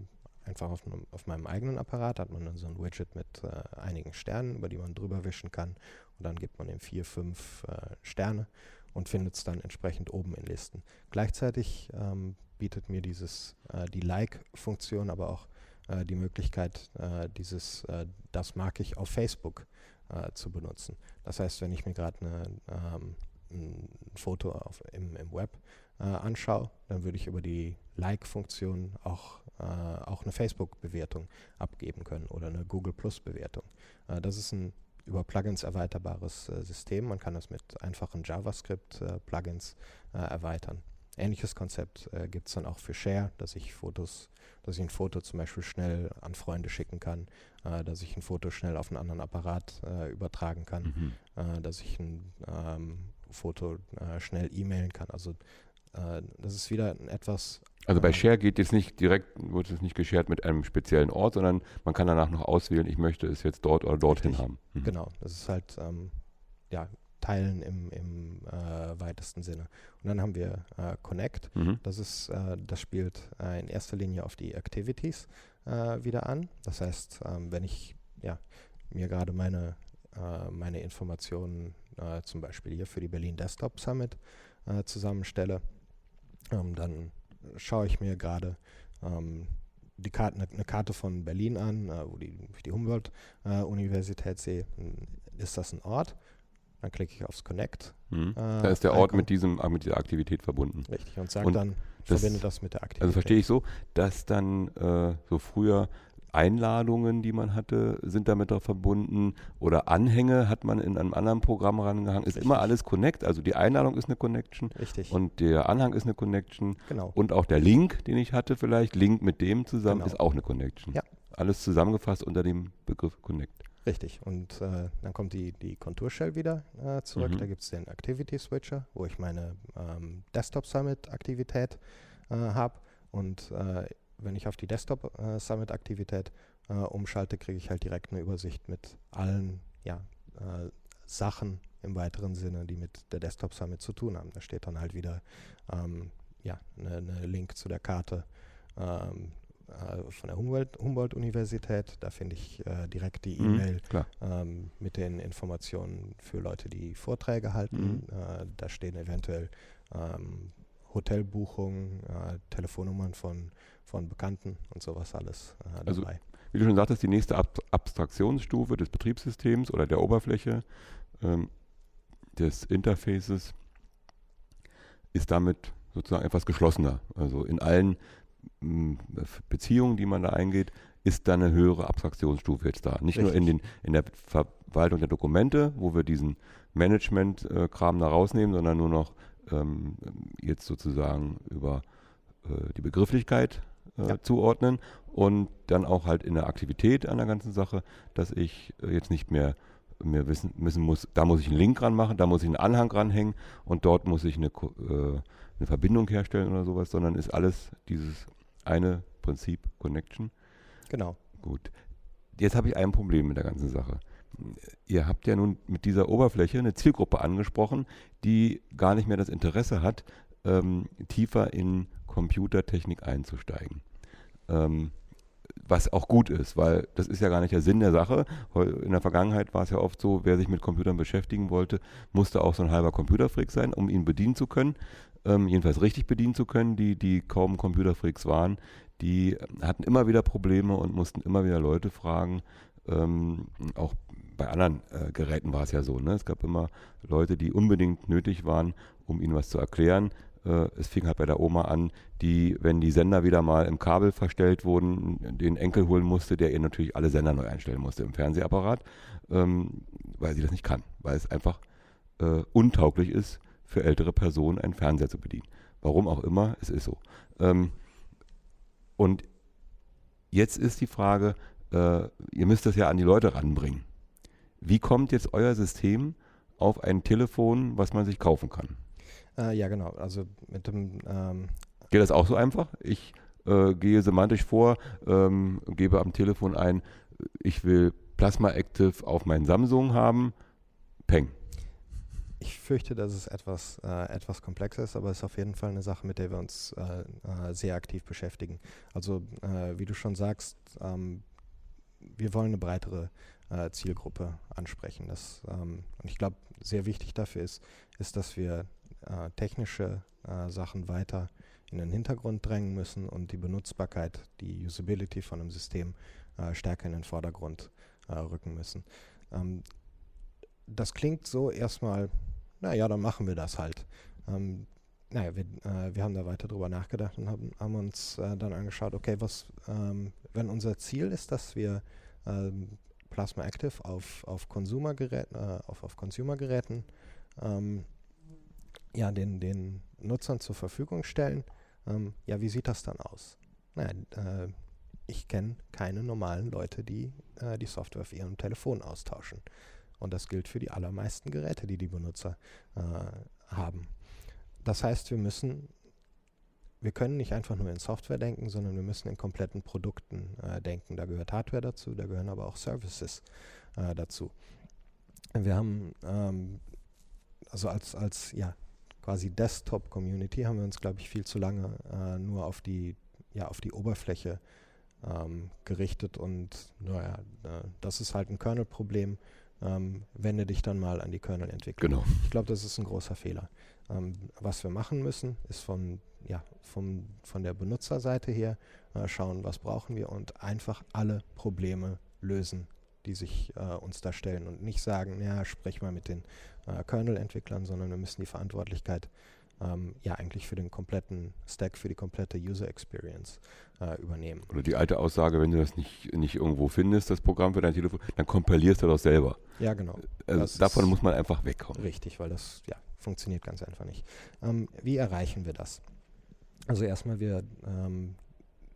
einfach auf, auf meinem eigenen Apparat hat man dann so ein Widget mit einigen Sternen, über die man drüber wischen kann. Und dann gibt man ihm vier, fünf Sterne und findet es dann entsprechend oben in Listen. Gleichzeitig ähm, bietet mir dieses äh, die Like-Funktion aber auch äh, die Möglichkeit, äh, dieses äh, das mag ich auf Facebook äh, zu benutzen. Das heißt, wenn ich mir gerade ähm, ein Foto auf, im, im Web anschaue, dann würde ich über die Like-Funktion auch, auch eine Facebook-Bewertung abgeben können oder eine Google Plus-Bewertung. Das ist ein über Plugins erweiterbares System. Man kann das mit einfachen JavaScript-Plugins erweitern. Ähnliches Konzept äh, gibt es dann auch für Share, dass ich Fotos, dass ich ein Foto zum Beispiel schnell an Freunde schicken kann, äh, dass ich ein Foto schnell auf einen anderen Apparat äh, übertragen kann, Mhm. äh, dass ich ein ähm, Foto äh, schnell e-mailen kann. Also äh, das ist wieder etwas Also bei Ähm, Share geht jetzt nicht direkt, wird es nicht geshared mit einem speziellen Ort, sondern man kann danach noch auswählen, ich möchte es jetzt dort oder dorthin Richtig. haben. Mhm. Genau, das ist halt ähm, ja, Teilen im, im äh, weitesten Sinne. Und dann haben wir äh, Connect. Mhm. Das ist, äh, das spielt äh, in erster Linie auf die Activities äh, wieder an. Das heißt, ähm, wenn ich ja, mir gerade meine, äh, meine Informationen zum Beispiel hier für die Berlin Desktop Summit zusammenstelle, ähm, dann schaue ich mir gerade ähm, die Karte, eine, eine Karte von Berlin an, wo die, die Humboldt-Universität sehe. Dann ist das ein Ort? Dann klicke ich aufs Connect. Mhm. Äh, Da ist der Ort mit, diesem, ah, mit dieser Aktivität verbunden. Richtig, und Und dann, das- verbinde das mit der Aktivität. Also verstehe ich so, dass dann äh, so früher Einladungen, die man hatte, sind damit auch verbunden oder Anhänge hat man in einem anderen Programm rangehangen. Ist Richtig. immer alles Connect, also die Einladung ist eine Connection Richtig. und der Anhang ist eine Connection genau. und auch der Link, den ich hatte vielleicht, Link mit dem zusammen, Genau. ist auch eine Connection. Ja. Alles zusammengefasst unter dem Begriff Connect. Richtig. Und äh, dann kommt die, die Konturshell wieder äh, zurück. Mhm. Da gibt es den Activity Switcher, wo ich meine ähm, Desktop Summit Aktivität äh, habe. Und äh, wenn ich auf die Desktop äh, Summit Aktivität äh, umschalte, kriege ich halt direkt eine Übersicht mit allen ja, Sachen im weiteren Sinne, die mit der Desktop Summit zu tun haben. Da steht dann halt wieder ähm, ja, eine, eine Link zu der Karte ähm, äh, von der Humboldt- Humboldt-Universität. da finde ich äh, direkt die Mhm, E-Mail Klar. ähm, mit den Informationen für Leute, die Vorträge halten. Äh, da stehen eventuell ähm, Hotelbuchungen, äh, Telefonnummern von, von Bekannten und sowas alles äh, Also dabei. Wie du schon sagtest, die nächste Ab Abstraktionsstufe des Betriebssystems oder der Oberfläche ähm, des Interfaces ist damit sozusagen etwas geschlossener. Also in allen Beziehungen, die man da eingeht, ist da eine höhere Abstraktionsstufe jetzt da. Nicht nur in, den, Richtig. in der Verwaltung der Dokumente, wo wir diesen Management-Kram da rausnehmen, sondern nur noch ähm, jetzt sozusagen über äh, die Begrifflichkeit äh, Ja. zuordnen und dann auch halt in der Aktivität an der ganzen Sache, dass ich äh, jetzt nicht mehr mir wissen, wissen muss, da muss ich einen Link ranmachen, da muss ich einen Anhang ranhängen und dort muss ich eine, äh, eine Verbindung herstellen oder sowas, sondern ist alles dieses eine Prinzip Connection. Genau. Gut. Jetzt habe ich ein Problem mit der ganzen Sache. Ihr habt ja nun mit dieser Oberfläche eine Zielgruppe angesprochen, die gar nicht mehr das Interesse hat, ähm, tiefer in Computertechnik einzusteigen. Ähm, was auch gut ist, weil das ist ja gar nicht der Sinn der Sache. In der Vergangenheit war es ja oft so, wer sich mit Computern beschäftigen wollte, musste auch so ein halber Computerfreak sein, um ihn bedienen zu können. Ähm, jedenfalls richtig bedienen zu können. Die, die kaum Computerfreaks waren, die hatten immer wieder Probleme und mussten immer wieder Leute fragen. Ähm, auch bei anderen äh, Geräten war es ja so. Ne? Es gab immer Leute, die unbedingt nötig waren, um ihnen was zu erklären. Äh, es fing halt bei der Oma an, die, wenn die Sender wieder mal im Kabel verstellt wurden, den Enkel holen musste, der ihr natürlich alle Sender neu einstellen musste im Fernsehapparat, ähm, weil sie das nicht kann, weil es einfach äh, untauglich ist, für ältere Personen einen Fernseher zu bedienen. Warum auch immer, es ist so. Ähm, und jetzt ist die Frage, äh, ihr müsst das ja an die Leute ranbringen. Wie kommt jetzt euer System auf ein Telefon, was man sich kaufen kann? Äh, ja, genau. Also mit dem ähm, Geht das auch so einfach? Ich äh, gehe semantisch vor, ähm, gebe am Telefon ein, ich will Plasma Active auf mein Samsung haben. Peng. Ich fürchte, dass es etwas, äh, etwas komplexer ist, aber es ist auf jeden Fall eine Sache, mit der wir uns äh, äh, sehr aktiv beschäftigen. Also, äh, wie du schon sagst, ähm, wir wollen eine breitere äh, Zielgruppe ansprechen. Das, ähm, und ich glaube, sehr wichtig dafür ist, ist, dass wir äh, technische Sachen weiter in den Hintergrund drängen müssen und die Benutzbarkeit, die Usability von einem System stärker in den Vordergrund rücken müssen. Ähm, das klingt so erstmal, naja, dann machen wir das halt. Ähm, naja, wir, äh, wir haben da weiter drüber nachgedacht und haben, haben uns äh, dann angeschaut, okay, was, ähm, wenn unser Ziel ist, dass wir ähm, Plasma Active auf, auf Consumer-Geräten, äh, auf, auf Consumer-Geräten ähm, ja, den, den Nutzern zur Verfügung stellen, ähm, ja, wie sieht das dann aus? Naja, äh, ich kenne keine normalen Leute, die äh, die Software auf ihrem Telefon austauschen. Und das gilt für die allermeisten Geräte, die die Benutzer äh, haben. Das heißt, wir müssen, wir können nicht einfach nur in Software denken, sondern wir müssen in kompletten Produkten äh, denken. Da gehört Hardware dazu, da gehören aber auch Services äh, dazu. Wir haben, ähm, also als, als ja, quasi Desktop-Community haben wir uns, glaube ich, viel zu lange äh, nur auf die, ja, auf die Oberfläche ähm, gerichtet und naja, äh, das ist halt ein Kernel-Problem. Ähm, wende dich dann mal an die Kernel-Entwicklung. Genau. Ich glaube, das ist ein großer Fehler. Ähm, was wir machen müssen, ist von, ja, vom, von der Benutzerseite her äh, schauen, was brauchen wir und einfach alle Probleme lösen, die sich äh, uns da stellen und nicht sagen, ja, sprech mal mit den äh, Kernel-Entwicklern, sondern wir müssen die Verantwortlichkeit ähm, ja eigentlich für den kompletten Stack, für die komplette User Experience äh, übernehmen. Oder die alte Aussage, wenn du das nicht, nicht irgendwo findest, das Programm für dein Telefon, dann kompilierst du das selber. Ja, genau. Also Das davon muss man einfach wegkommen. Richtig, weil das ja, funktioniert ganz einfach nicht. Ähm, wie erreichen wir das? Also erstmal, wir, ähm,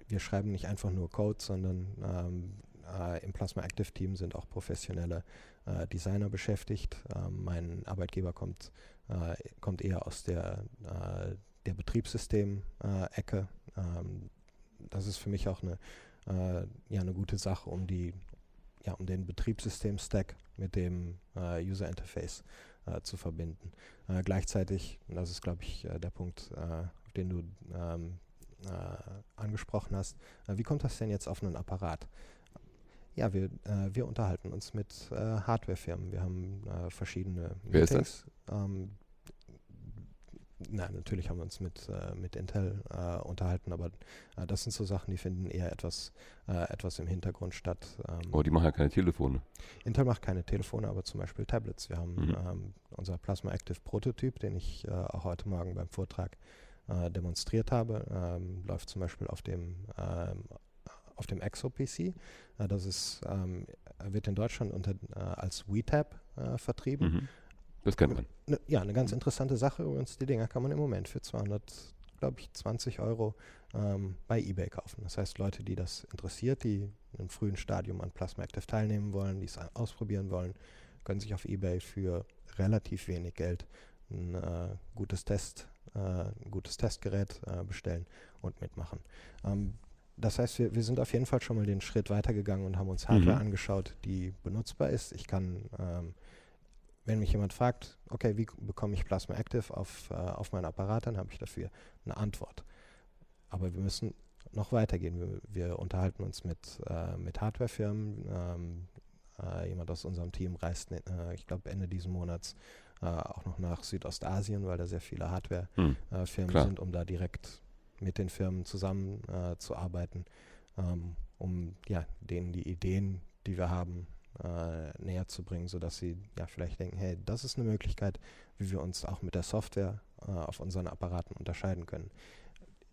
wir schreiben nicht einfach nur Code, sondern ähm, äh, im Plasma Active Team sind auch professionelle äh, Designer beschäftigt. Ähm, mein Arbeitgeber kommt, äh, kommt eher aus der, äh, der Betriebssystem-Ecke. ähm, das ist für mich auch eine, äh, ja, eine gute Sache, um die ja, um den Betriebssystem-Stack mit dem äh, User Interface äh, zu verbinden. Gleichzeitig, das ist glaube ich der Punkt, den du ähm, äh, angesprochen hast, wie kommt das denn jetzt auf einen Apparat? Ja, wir, äh, wir unterhalten uns mit äh, Hardwarefirmen. Wir haben äh, verschiedene Wer ist das? Ähm, na, natürlich haben wir uns mit, äh, mit Intel äh, unterhalten, aber äh, das sind so Sachen, die finden eher etwas, äh, etwas im Hintergrund statt. Ähm, Aber die machen ja keine Telefone. Intel macht keine Telefone, aber zum Beispiel Tablets. Wir haben Mhm. ähm, unser Plasma Active Prototyp, den ich äh, auch heute Morgen beim Vortrag äh, demonstriert habe, ähm, läuft zum Beispiel auf dem, ähm, auf dem Exo-PC. Äh, das ist, ähm, wird in Deutschland unter, äh, als WeTab äh, vertrieben. Mhm. Das kennt man. Ja, eine ganz interessante Sache übrigens. Die Dinger kann man im Moment für 200, glaube ich, 20 Euro ähm, bei eBay kaufen. Das heißt, Leute, die das interessiert, die in einem frühen Stadium an Plasma Active teilnehmen wollen, die es ausprobieren wollen, können sich auf eBay für relativ wenig Geld ein äh, gutes Test, äh, gutes Testgerät äh, bestellen und mitmachen. Ähm, das heißt, wir, wir sind auf jeden Fall schon mal den Schritt weitergegangen und haben uns Hardware Mhm. angeschaut, die benutzbar ist. Ich kann ähm, wenn mich jemand fragt, okay, wie bekomme ich Plasma Active auf, äh, auf meinen Apparat, dann habe ich dafür eine Antwort. Aber wir müssen noch weitergehen. Wir, wir unterhalten uns mit, äh, mit Hardwarefirmen. Ähm, äh, jemand aus unserem Team reist, äh, ich glaube, Ende diesen Monats äh, auch noch nach Südostasien, weil da sehr viele Hardwarefirmen Hm. äh, sind, um da direkt mit den Firmen zusammen äh, ähm, um ja, denen die Ideen, die wir haben, äh, näher zu bringen, sodass sie ja vielleicht denken, hey, das ist eine Möglichkeit, wie wir uns auch mit der Software äh, auf unseren Apparaten unterscheiden können.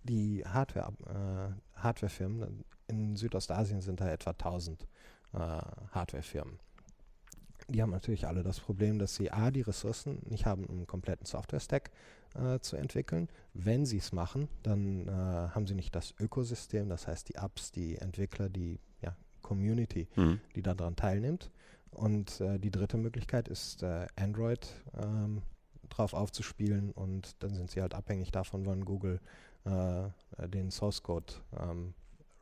Die Hardware, äh, Hardwarefirmen, in Südostasien sind da etwa 1000 äh, Hardwarefirmen. Die haben natürlich alle das Problem, dass sie A, die Ressourcen nicht haben, um einen kompletten Software-Stack äh, zu entwickeln. Wenn sie es machen, dann äh, haben sie nicht das Ökosystem, das heißt die Apps, die Entwickler, die ja, Community, Mhm. die daran teilnimmt. Und äh, die dritte Möglichkeit ist, äh, Android ähm, drauf aufzuspielen und dann sind sie halt abhängig davon, wann Google äh, den Source Code ähm,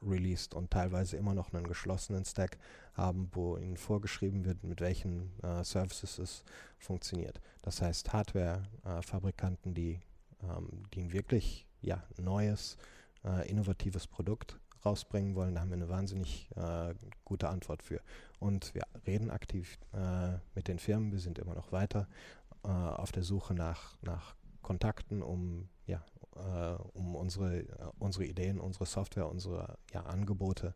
released und teilweise immer noch einen geschlossenen Stack haben, wo ihnen vorgeschrieben wird, mit welchen äh, Services es funktioniert. Das heißt, Hardware-Fabrikanten, die, ähm, die ein wirklich ja, neues, äh, innovatives Produkt rausbringen wollen, da haben wir eine wahnsinnig äh, gute Antwort für. Und wir reden aktiv äh, mit den Firmen, wir sind immer noch weiter äh, auf der Suche nach, nach Kontakten, um, ja, äh, um unsere, äh, unsere Ideen, unsere Software, unsere ja, Angebote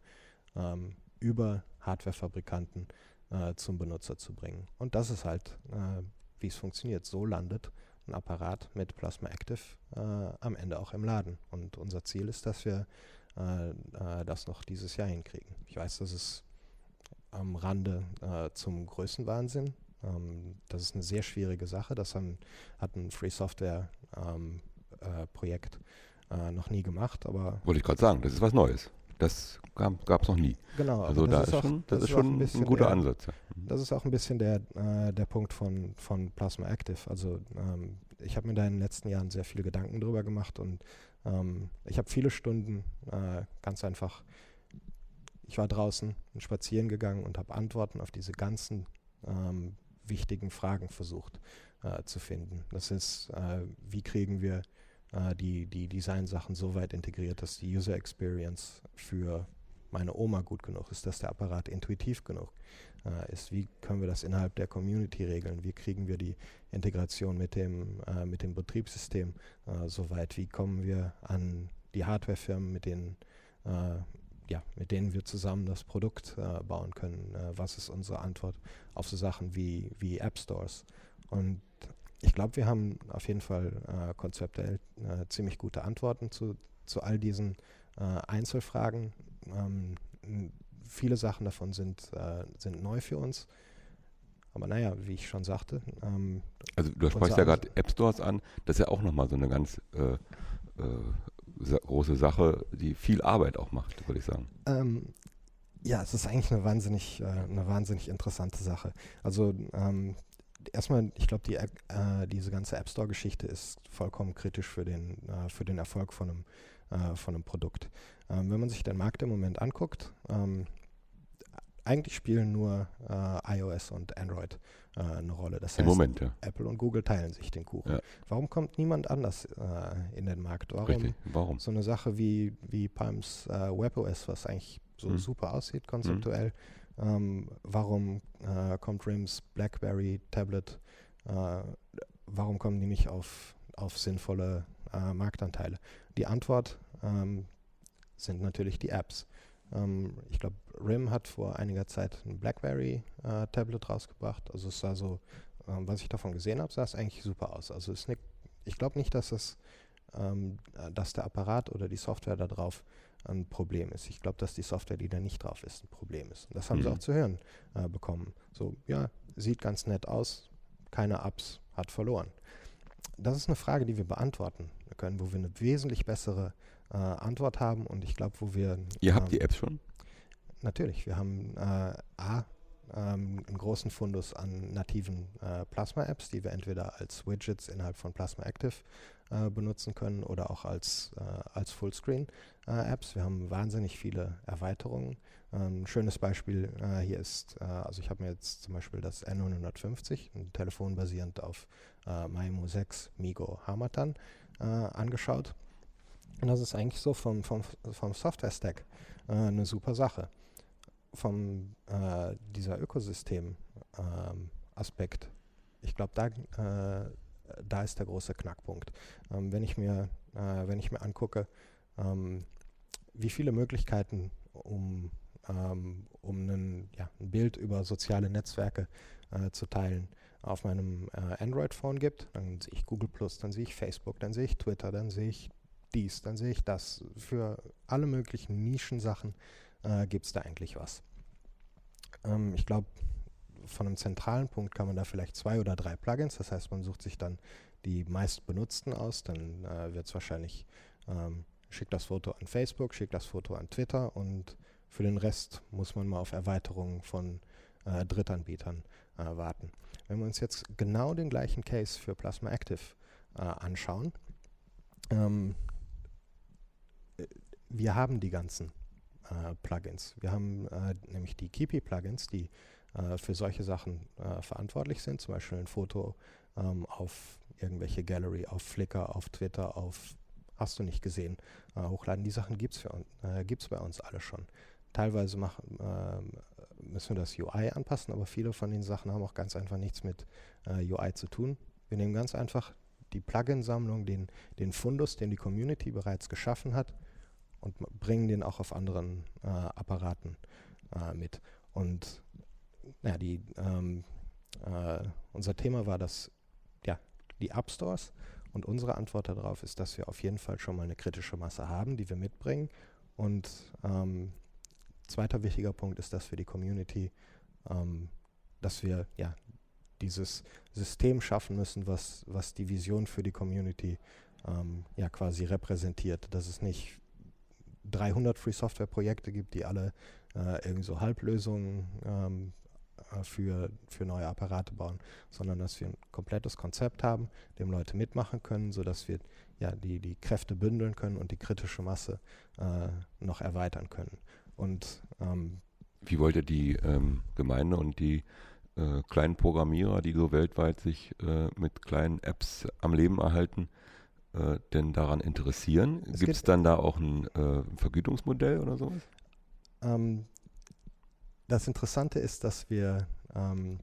ähm, über Hardwarefabrikanten äh, zum Benutzer zu bringen. Und das ist halt, äh, wie es funktioniert. So landet ein Apparat mit Plasma Active äh, am Ende auch im Laden. Und unser Ziel ist, dass wir äh, das noch dieses Jahr hinkriegen. Ich weiß, das ist am Rande zum Größenwahnsinn. Ähm, das ist eine sehr schwierige Sache. Das haben, hat ein Free Software ähm, äh, Projekt äh, noch nie gemacht, aber Wollte ich gerade sagen, das ist was Neues. Das gab es noch nie. genau. aber Also da ist, auch- schon, das ist schon ein, bisschen guter der- Ansatz. Ja. Das ist auch ein bisschen der, äh, der Punkt von, von Plasma Active. Also ähm, ich habe mir da in den letzten Jahren sehr viele Gedanken drüber gemacht und ähm, ich habe viele Stunden äh, ganz einfach, ich war draußen und spazieren gegangen und habe Antworten auf diese ganzen ähm, wichtigen Fragen versucht äh, zu finden. Das ist, äh, wie kriegen wir äh, die, die Design-Sachen so weit integriert, dass die User Experience für meine Oma gut genug ist, dass der Apparat intuitiv genug äh, ist. Wie können wir das innerhalb der Community regeln? Wie kriegen wir die Integration mit dem, äh, mit dem Betriebssystem äh, so weit? Wie kommen wir an die Hardwarefirmen, mit denen, äh, ja, mit denen wir zusammen das Produkt äh, bauen können? Äh, was ist unsere Antwort auf so Sachen wie, wie App Stores? Und ich glaube, wir haben auf jeden Fall äh, konzeptuell äh, ziemlich gute Antworten zu, zu all diesen äh, Einzelfragen. Ähm, viele Sachen davon sind, äh, sind neu für uns. Aber naja, wie ich schon sagte. Ähm, also du sprichst ja gerade App Stores an. Das ist ja auch nochmal so eine ganz äh, große Sache, die viel Arbeit auch macht, würde ich sagen. Ähm, ja, es ist eigentlich eine wahnsinnig, äh, eine wahnsinnig interessante Sache. Also ähm, erstmal, ich glaube, die, äh, diese ganze App Store-Geschichte ist vollkommen kritisch für den, äh, für den Erfolg von einem, äh, von einem Produkt. Ähm, wenn man sich den Markt im Moment anguckt, ähm, eigentlich spielen nur äh, iOS und Android äh, eine Rolle. Das heißt, Im Moment, ja. Apple und Google teilen sich den Kuchen. Ja. Warum kommt niemand anders äh, in den Markt? Warum Richtig. Warum? so eine Sache wie, wie Palms WebOS, was eigentlich so Hm. super aussieht konzeptuell, ähm, warum äh, kommt RIMS BlackBerry Tablet? Äh, warum kommen die nicht auf, auf sinnvolle äh, Marktanteile? Die Antwort ähm, sind natürlich die Apps. Ähm, ich glaube, RIM hat vor einiger Zeit ein BlackBerry äh, Tablet rausgebracht. Also es sah so, ähm, was ich davon gesehen habe, sah es eigentlich super aus. Also ist ne, ich glaube nicht, dass es ähm, dass der Apparat oder die Software da drauf ein Problem ist. Ich glaube, dass die Software, die da nicht drauf ist, ein Problem ist. Und das haben sie Mhm. auch zu hören äh, bekommen. So, ja, sieht ganz nett aus, keine Apps, hat verloren. Das ist eine Frage, die wir beantworten können, wo wir eine wesentlich bessere äh, Antwort haben und ich glaube, wo wir Ihr habt ähm, die Apps schon? Natürlich, wir haben äh, A, ähm, einen großen Fundus an nativen äh, Plasma-Apps, die wir entweder als Widgets innerhalb von Plasma Active äh, benutzen können oder auch als, äh, als Fullscreen-Apps. wir haben wahnsinnig viele Erweiterungen. Ähm, ein schönes Beispiel äh, hier ist, äh, also ich habe mir jetzt zum Beispiel das N950, ein Telefon basierend auf äh, MyMo 6 Migo Harmattan, äh, angeschaut. Und das ist eigentlich so vom, vom, vom Software-Stack äh, eine super Sache vom äh, dieser Ökosystem-Aspekt, ich glaube, da, äh, da ist der große Knackpunkt. Ähm, wenn, ich mir, äh, wenn ich mir angucke, ähm, wie viele Möglichkeiten, um, ähm, um einen, ja, ein Bild über soziale Netzwerke äh, zu teilen, auf meinem äh, Android-Phone gibt, dann sehe ich Google dann sehe ich Facebook, dann sehe ich Twitter, dann sehe ich dies, dann sehe ich das. Für alle möglichen Nischensachen äh, gibt es da eigentlich was. Ähm, ich glaube, von einem zentralen Punkt kann man da vielleicht zwei oder drei Plugins, das heißt, man sucht sich dann die meist benutzten aus, dann äh, wird es wahrscheinlich, ähm, schickt das Foto an Facebook, schickt das Foto an Twitter und für den Rest muss man mal auf Erweiterungen von äh, Drittanbietern äh, warten. Wenn wir uns jetzt genau den gleichen Case für Plasma Active äh, anschauen, ähm, äh, wir haben die ganzen äh, Plugins. Wir haben nämlich die Keepy-Plugins, die äh, für solche Sachen äh, verantwortlich sind, zum Beispiel ein Foto ähm, auf irgendwelche Gallery, auf Flickr, auf Twitter, auf hast du nicht gesehen, äh, hochladen. Die Sachen gibt es äh, bei uns alle schon. Teilweise mach, ähm, müssen wir das UI anpassen, aber viele von den Sachen haben auch ganz einfach nichts mit äh, UI zu tun. Wir nehmen ganz einfach die Plugin-Sammlung, den, den Fundus, den die Community bereits geschaffen hat und bringen den auch auf anderen äh, Apparaten äh, mit. Und ja, die, ähm, äh, unser Thema war das, ja, die App Stores. Und unsere Antwort darauf ist, dass wir auf jeden Fall schon mal eine kritische Masse haben, die wir mitbringen. Und ähm, zweiter wichtiger Punkt ist, dass wir die Community, ähm, dass wir ja dieses System schaffen müssen, was, was die Vision für die Community ähm, ja quasi repräsentiert. Dass es nicht 300 Free Software Projekte gibt, die alle äh, irgendwie so Halblösungen ähm, äh, für, für neue Apparate bauen, sondern dass wir ein komplettes Konzept haben, dem Leute mitmachen können, sodass wir ja die, die Kräfte bündeln können und die kritische Masse äh, noch erweitern können. Und ähm, Wie wollt ihr die ähm, Gemeinde und die äh, kleinen Programmierer, die so weltweit sich äh, mit kleinen Apps am Leben erhalten, äh, denn daran interessieren? Es Gibt es dann da auch ein äh, Vergütungsmodell oder sowas? Ähm, das Interessante ist, dass wir, ähm,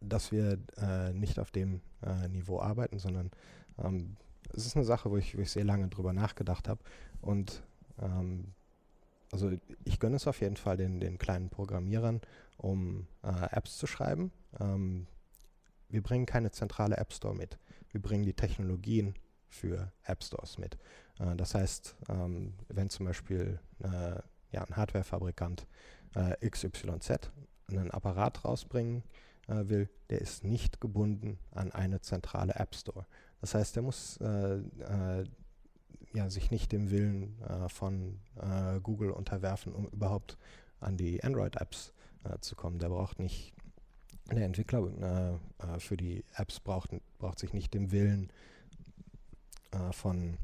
dass wir äh, nicht auf dem äh, Niveau arbeiten, sondern ähm, es ist eine Sache, wo ich, wo ich sehr lange drüber nachgedacht habe. Und ähm, also ich gönne es auf jeden Fall den, den kleinen Programmierern, um äh, Apps zu schreiben. Ähm, wir bringen keine zentrale App Store mit. Wir bringen die Technologien für App Stores mit. Äh, das heißt, ähm, wenn zum Beispiel äh, ja, ein Hardwarefabrikant äh, XYZ einen Apparat rausbringen äh, will, der ist nicht gebunden an eine zentrale App Store. Das heißt, der muss äh, äh, ja, sich nicht dem Willen äh, von äh, Google unterwerfen, um überhaupt an die Android-Apps äh, zu kommen. Der braucht nicht, der Entwickler für die Apps braucht, braucht sich nicht dem Willen von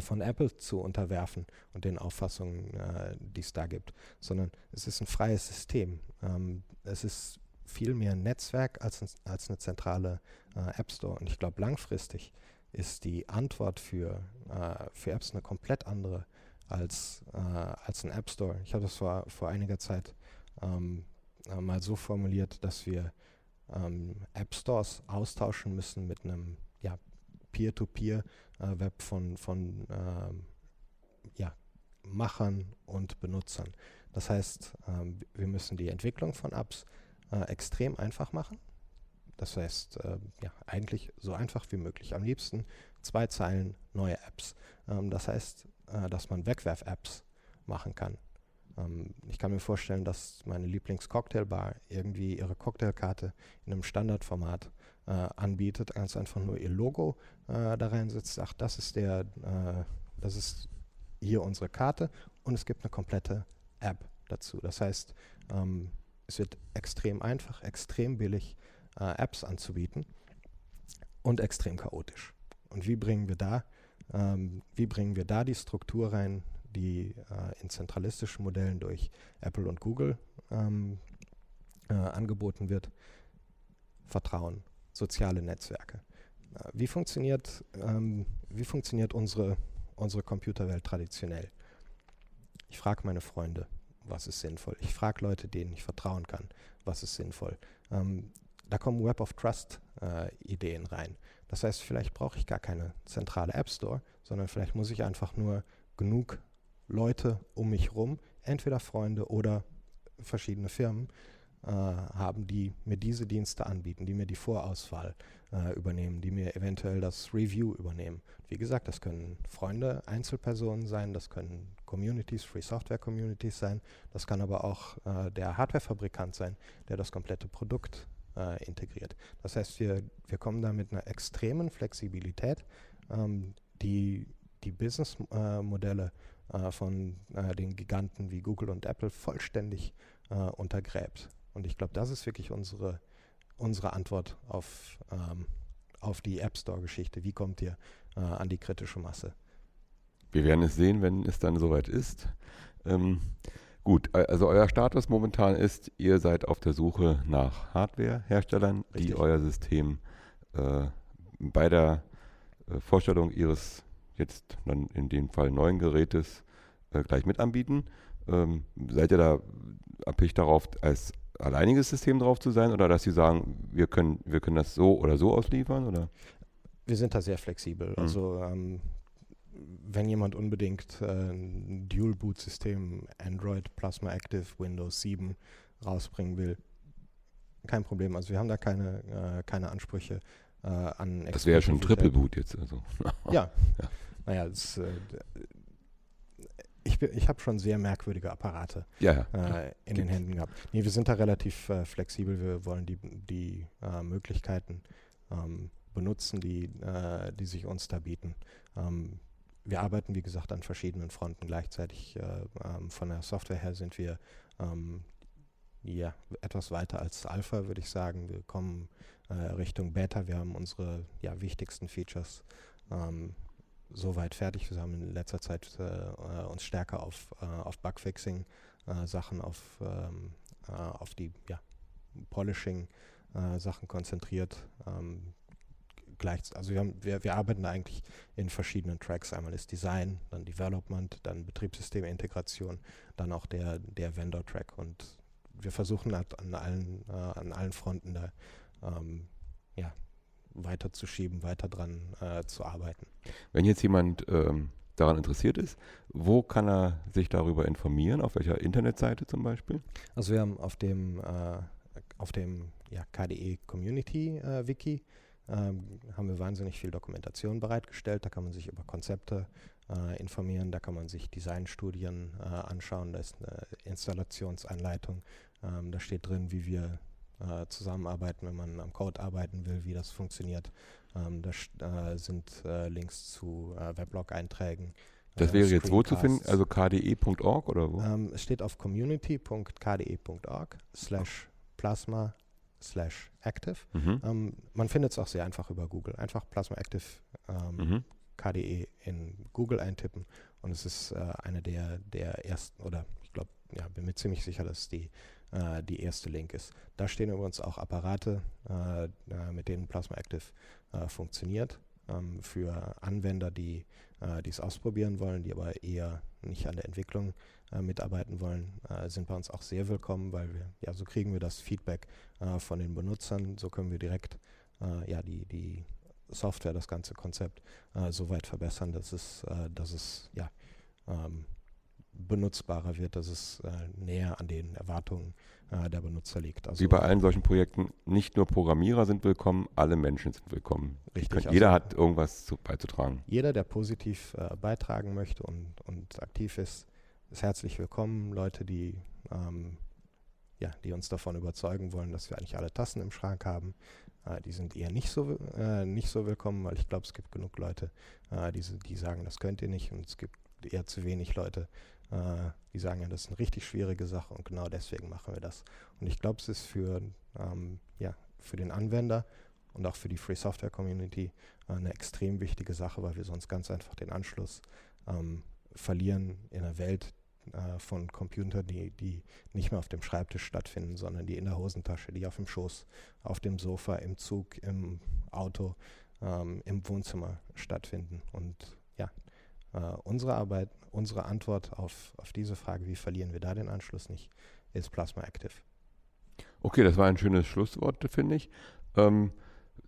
von Apple zu unterwerfen und den Auffassungen, äh, die es da gibt, sondern es ist ein freies System. Ähm, es ist viel mehr ein Netzwerk als, ein, als eine zentrale äh, App Store. Und ich glaube, langfristig ist die Antwort für, äh, für Apps eine komplett andere als, äh, als ein App Store. Ich habe das vor, vor einiger Zeit ähm, äh, mal so formuliert, dass wir ähm, App Stores austauschen müssen mit einem Peer-to-Peer-Web äh, von, von ähm, ja, Machern und Benutzern. Das heißt, ähm, wir müssen die Entwicklung von Apps äh, extrem einfach machen. Das heißt, äh, ja, eigentlich so einfach wie möglich. Am liebsten zwei Zeilen neue Apps. Ähm, das heißt, äh, dass man Wegwerf-Apps machen kann. Ähm, ich kann mir vorstellen, dass meine Lieblings-Cocktailbar irgendwie ihre Cocktailkarte in einem Standardformat äh, anbietet, ganz einfach nur ihr Logo äh, da reinsetzt, sagt, das ist der, äh, das ist hier unsere Karte und es gibt eine komplette App dazu. Das heißt, ähm, es wird extrem einfach, extrem billig, äh, Apps anzubieten und extrem chaotisch. Und wie bringen wir da, ähm, wie bringen wir da die Struktur rein, die äh, in zentralistischen Modellen durch Apple und Google ähm, äh, angeboten wird? Vertrauen, soziale Netzwerke. Äh, wie funktioniert, ähm, wie funktioniert unsere, unsere Computerwelt traditionell? Ich frage meine Freunde, was ist sinnvoll. Ich frage Leute, denen ich vertrauen kann, was ist sinnvoll. Ähm, da kommen Web of Trust äh, rein. Das heißt, vielleicht brauche ich gar keine zentrale App Store, sondern vielleicht muss ich einfach nur genug Leute um mich herum, entweder Freunde oder verschiedene Firmen, haben, die mir diese Dienste anbieten, die mir die Vorauswahl äh, übernehmen, die mir eventuell das Review übernehmen. Wie gesagt, das können Freunde, Einzelpersonen sein, das können Communities, Free Software Communities sein, das kann aber auch äh, der Hardwarefabrikant sein, der das komplette Produkt äh, integriert. Das heißt, wir, wir kommen da mit einer extremen Flexibilität, ähm, die die Businessmodelle äh, von äh, den Giganten wie Google und Apple vollständig untergräbt. Und ich glaube, das ist wirklich unsere, unsere Antwort auf, ähm, auf die App Store-Geschichte. Wie kommt ihr äh, an die kritische Masse? Wir werden es sehen, wenn es dann soweit ist. Ähm, gut, also euer Status momentan ist, ihr seid auf der Suche nach Hardware-Herstellern, die euer System äh, bei der äh, Vorstellung ihres jetzt dann in dem Fall neuen Gerätes äh, gleich mit anbieten. Ähm, seid ihr da abhängig darauf, als alleiniges System drauf zu sein oder dass sie sagen, wir können, wir können das so oder so ausliefern? Oder? Wir sind da sehr flexibel. Mhm. Also ähm, wenn jemand unbedingt äh, ein Dual-Boot-System Android Plasma Active Windows 7 rausbringen will, kein Problem. Also wir haben da keine, äh, keine Ansprüche äh, an Das wäre ja schon Triple Boot jetzt. Also. ja. ja. Naja, das, äh, ich, ich habe schon sehr merkwürdige Apparate ja, äh, in den Händen gehabt. Nee, wir sind da relativ äh, flexibel. Wir wollen die, die äh, Möglichkeiten ähm, benutzen, die, äh, die sich uns da bieten. Ähm, wir arbeiten, wie gesagt, an verschiedenen Fronten gleichzeitig. Äh, ähm, von der Software her sind wir ähm, ja, etwas weiter als Alpha, würde ich sagen. Wir kommen äh, Richtung Beta. Wir haben unsere ja, wichtigsten Features ähm, soweit fertig. Wir haben in letzter Zeit äh, uns stärker auf, äh, auf Bugfixing äh, auf, ähm, äh, auf die ja, Polishing äh, konzentriert. Ähm, gleich, also wir, haben, wir, wir arbeiten eigentlich in verschiedenen Tracks. Einmal ist Design, dann Development, dann Betriebssystemintegration, dann auch der, der Vendor-Track und wir versuchen halt an allen, äh, an allen Fronten da ähm, ja, weiterzuschieben, weiter dran äh, zu arbeiten. Wenn jetzt jemand ähm, daran interessiert ist, wo kann er sich darüber informieren? Auf welcher Internetseite zum Beispiel? Also wir haben auf dem, äh, auf dem ja, KDE Community äh, Wiki ähm, haben wir wahnsinnig viel Dokumentation bereitgestellt. Da kann man sich über Konzepte äh, informieren, da kann man sich Designstudien äh, anschauen, da ist eine Installationsanleitung, ähm, da steht drin, wie wir äh, zusammenarbeiten, wenn man am Code arbeiten will, wie das funktioniert. Ähm, da äh, sind äh, Links zu äh, Weblog-Einträgen. Das wäre jetzt wo zu finden? Also kde.org oder wo? Ähm, es steht auf community.kde.org slash plasma slash active. Mhm. Ähm, man findet es auch sehr einfach über Google. Einfach Plasma Active ähm, mhm. KDE in Google eintippen und es ist äh, eine der, der ersten, oder ich glaube, ja, bin mir ziemlich sicher, dass die äh, die erste Link ist. Da stehen übrigens auch Apparate, äh, äh mit denen Plasma Active äh, funktioniert. Ähm, für Anwender, die äh, es ausprobieren wollen, die aber eher nicht an der Entwicklung mitarbeiten wollen, sind bei uns auch sehr willkommen, weil wir, ja, so kriegen wir das Feedback von den Benutzern, so können wir direkt ja, die, die Software, das ganze Konzept äh, so weit verbessern, dass es, äh, dass es ja, ähm, benutzbarer wird, dass es äh, näher an den Erwartungen äh, der Benutzer liegt. Also Wie bei allen solchen Projekten, nicht nur Programmierer sind willkommen, alle Menschen sind willkommen. Richtig. Können, jeder also hat irgendwas zu, beizutragen. Jeder, der positiv äh, beitragen möchte und, und aktiv ist, ist herzlich willkommen. Leute, die ähm, ja, die uns davon überzeugen wollen, dass wir eigentlich alle Tassen im Schrank haben, äh, die sind eher nicht so, äh, nicht so willkommen, weil ich glaube, es gibt genug Leute, äh, die, die sagen, das könnt ihr nicht und es gibt eher zu wenig Leute, die sagen, ja, das ist eine richtig schwierige Sache und genau deswegen machen wir das. Und ich glaube, es ist für, ähm, ja, für den Anwender und auch für die Free Software Community äh, eine extrem wichtige Sache, weil wir sonst ganz einfach den Anschluss ähm, verlieren in einer Welt, äh, von Computern, die, die nicht mehr auf dem Schreibtisch stattfinden, sondern die in der Hosentasche, die auf dem Schoß, auf dem Sofa, im Zug, im Auto, ähm, im Wohnzimmer stattfinden. Und ja, äh, unsere Arbeit, unsere Antwort auf, auf diese Frage, wie verlieren wir da den Anschluss nicht, ist Plasma Active. Okay, das war ein schönes Schlusswort, finde ich. Ähm,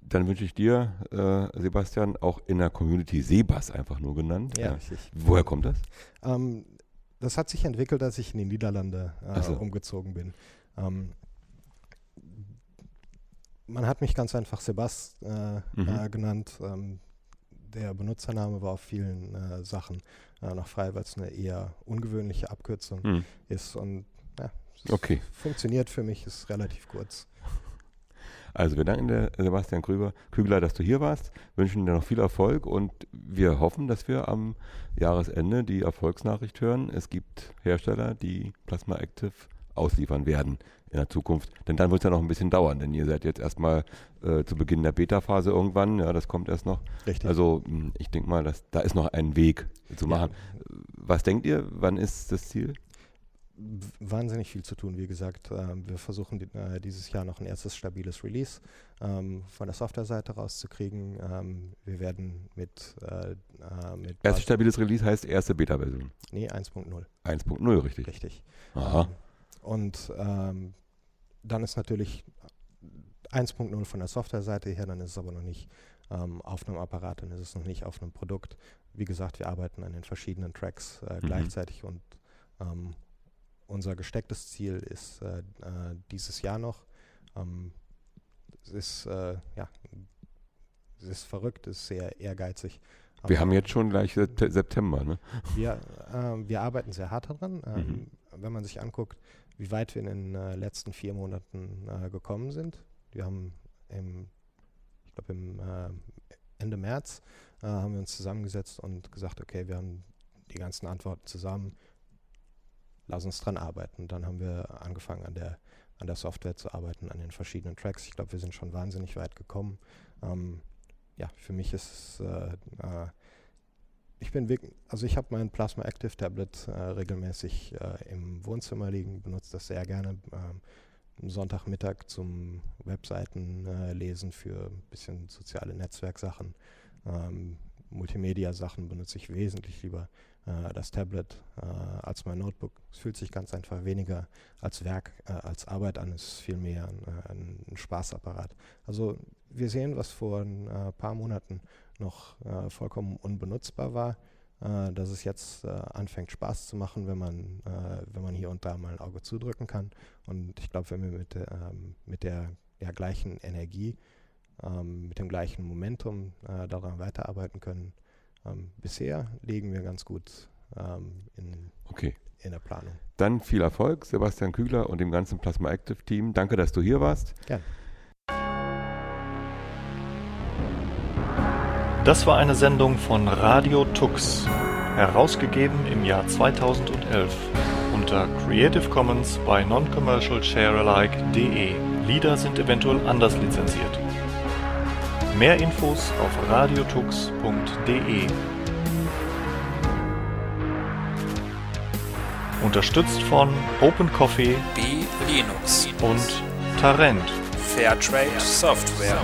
dann wünsche ich dir, äh, Sebastian, auch in der Community Sebas einfach nur genannt. Ja, ja. Woher kommt das? Ähm, das hat sich entwickelt, als ich in die Niederlande äh, so. umgezogen bin. Ähm, man hat mich ganz einfach Sebast äh, mhm. äh, genannt. Der Benutzername war auf vielen äh, Sachen äh, noch frei, weil es eine eher ungewöhnliche Abkürzung mhm. ist. Und ja, okay. funktioniert für mich, ist relativ kurz. Also wir danken dir, Sebastian Krüger, Kügler, dass du hier warst, wünschen dir noch viel Erfolg und wir hoffen, dass wir am Jahresende die Erfolgsnachricht hören. Es gibt Hersteller, die Plasma Active ausliefern werden in der Zukunft. Denn dann wird es ja noch ein bisschen dauern, denn ihr seid jetzt erstmal äh, zu Beginn der Beta-Phase irgendwann, ja, das kommt erst noch. Richtig. Also hm, ich denke mal, dass, da ist noch ein Weg zu machen. Ja. Was denkt ihr, wann ist das Ziel? wahnsinnig viel zu tun. Wie gesagt, äh, wir versuchen die, äh, dieses Jahr noch ein erstes stabiles Release ähm, von der Software-Seite rauszukriegen. Ähm, wir werden mit, äh, äh mit Erstes stabiles Release heißt erste Beta-Version? Nee, 1.0. 1.0, richtig. Richtig. Aha. Ähm, und ähm, dann ist natürlich 1.0 von der Software-Seite her, dann ist es aber noch nicht ähm, auf einem Apparat, dann ist es noch nicht auf einem Produkt. Wie gesagt, wir arbeiten an den verschiedenen Tracks äh, mhm. gleichzeitig und ähm, unser gestecktes Ziel ist äh, äh, dieses Jahr noch. Ähm, es ist, äh, ja, es ist verrückt, es ist sehr ehrgeizig. Wir haben jetzt schon gleich September, ne? Wir, äh, wir arbeiten sehr hart daran. Ähm, mhm. Wenn man sich anguckt, wie weit wir in den äh, letzten vier Monaten äh, gekommen sind. Wir haben im, ich glaube im äh, Ende März äh, haben wir uns zusammengesetzt und gesagt, okay, wir haben die ganzen Antworten zusammen lass uns dran arbeiten. Dann haben wir angefangen an der, an der Software zu arbeiten, an den verschiedenen Tracks. Ich glaube, wir sind schon wahnsinnig weit gekommen. Ähm, ja, für mich ist es, äh, äh, ich bin wirklich, also ich habe mein Plasma Active Tablet äh, regelmäßig äh, im Wohnzimmer liegen, benutze das sehr gerne. Ähm, Sonntagmittag zum Webseiten äh, für ein bisschen soziale Netzwerksachen. Ähm, Multimedia-Sachen benutze ich wesentlich lieber äh, das Tablet äh, als mein Notebook. Es fühlt sich ganz einfach weniger als Werk, äh, als Arbeit an, es ist vielmehr ein, ein, Spaßapparat. Also wir sehen, was vor ein paar Monaten noch vollkommen unbenutzbar war, äh, dass es jetzt äh, anfängt Spaß zu machen, wenn man, äh, wenn man hier und da mal ein Auge zudrücken kann. Und ich glaube, wenn wir mit, ähm, mit der ja, gleichen Energie, ähm, mit dem gleichen Momentum äh, daran weiterarbeiten können, ähm, bisher liegen wir ganz gut ähm, in, Okay. in der Planung. Dann viel Erfolg, Sebastian Kügler und dem ganzen Plasma Active Team. Danke, dass du hier warst. Gern. Das war eine Sendung von Radio Tux, herausgegeben im Jahr 2011 unter Creative Commons bei Non-Commercial Sharealike.de. Lieder sind eventuell anders lizenziert. Mehr Infos auf radiotux.de. Unterstützt von Open Coffee B Linux und Tarent. Fairtrade Software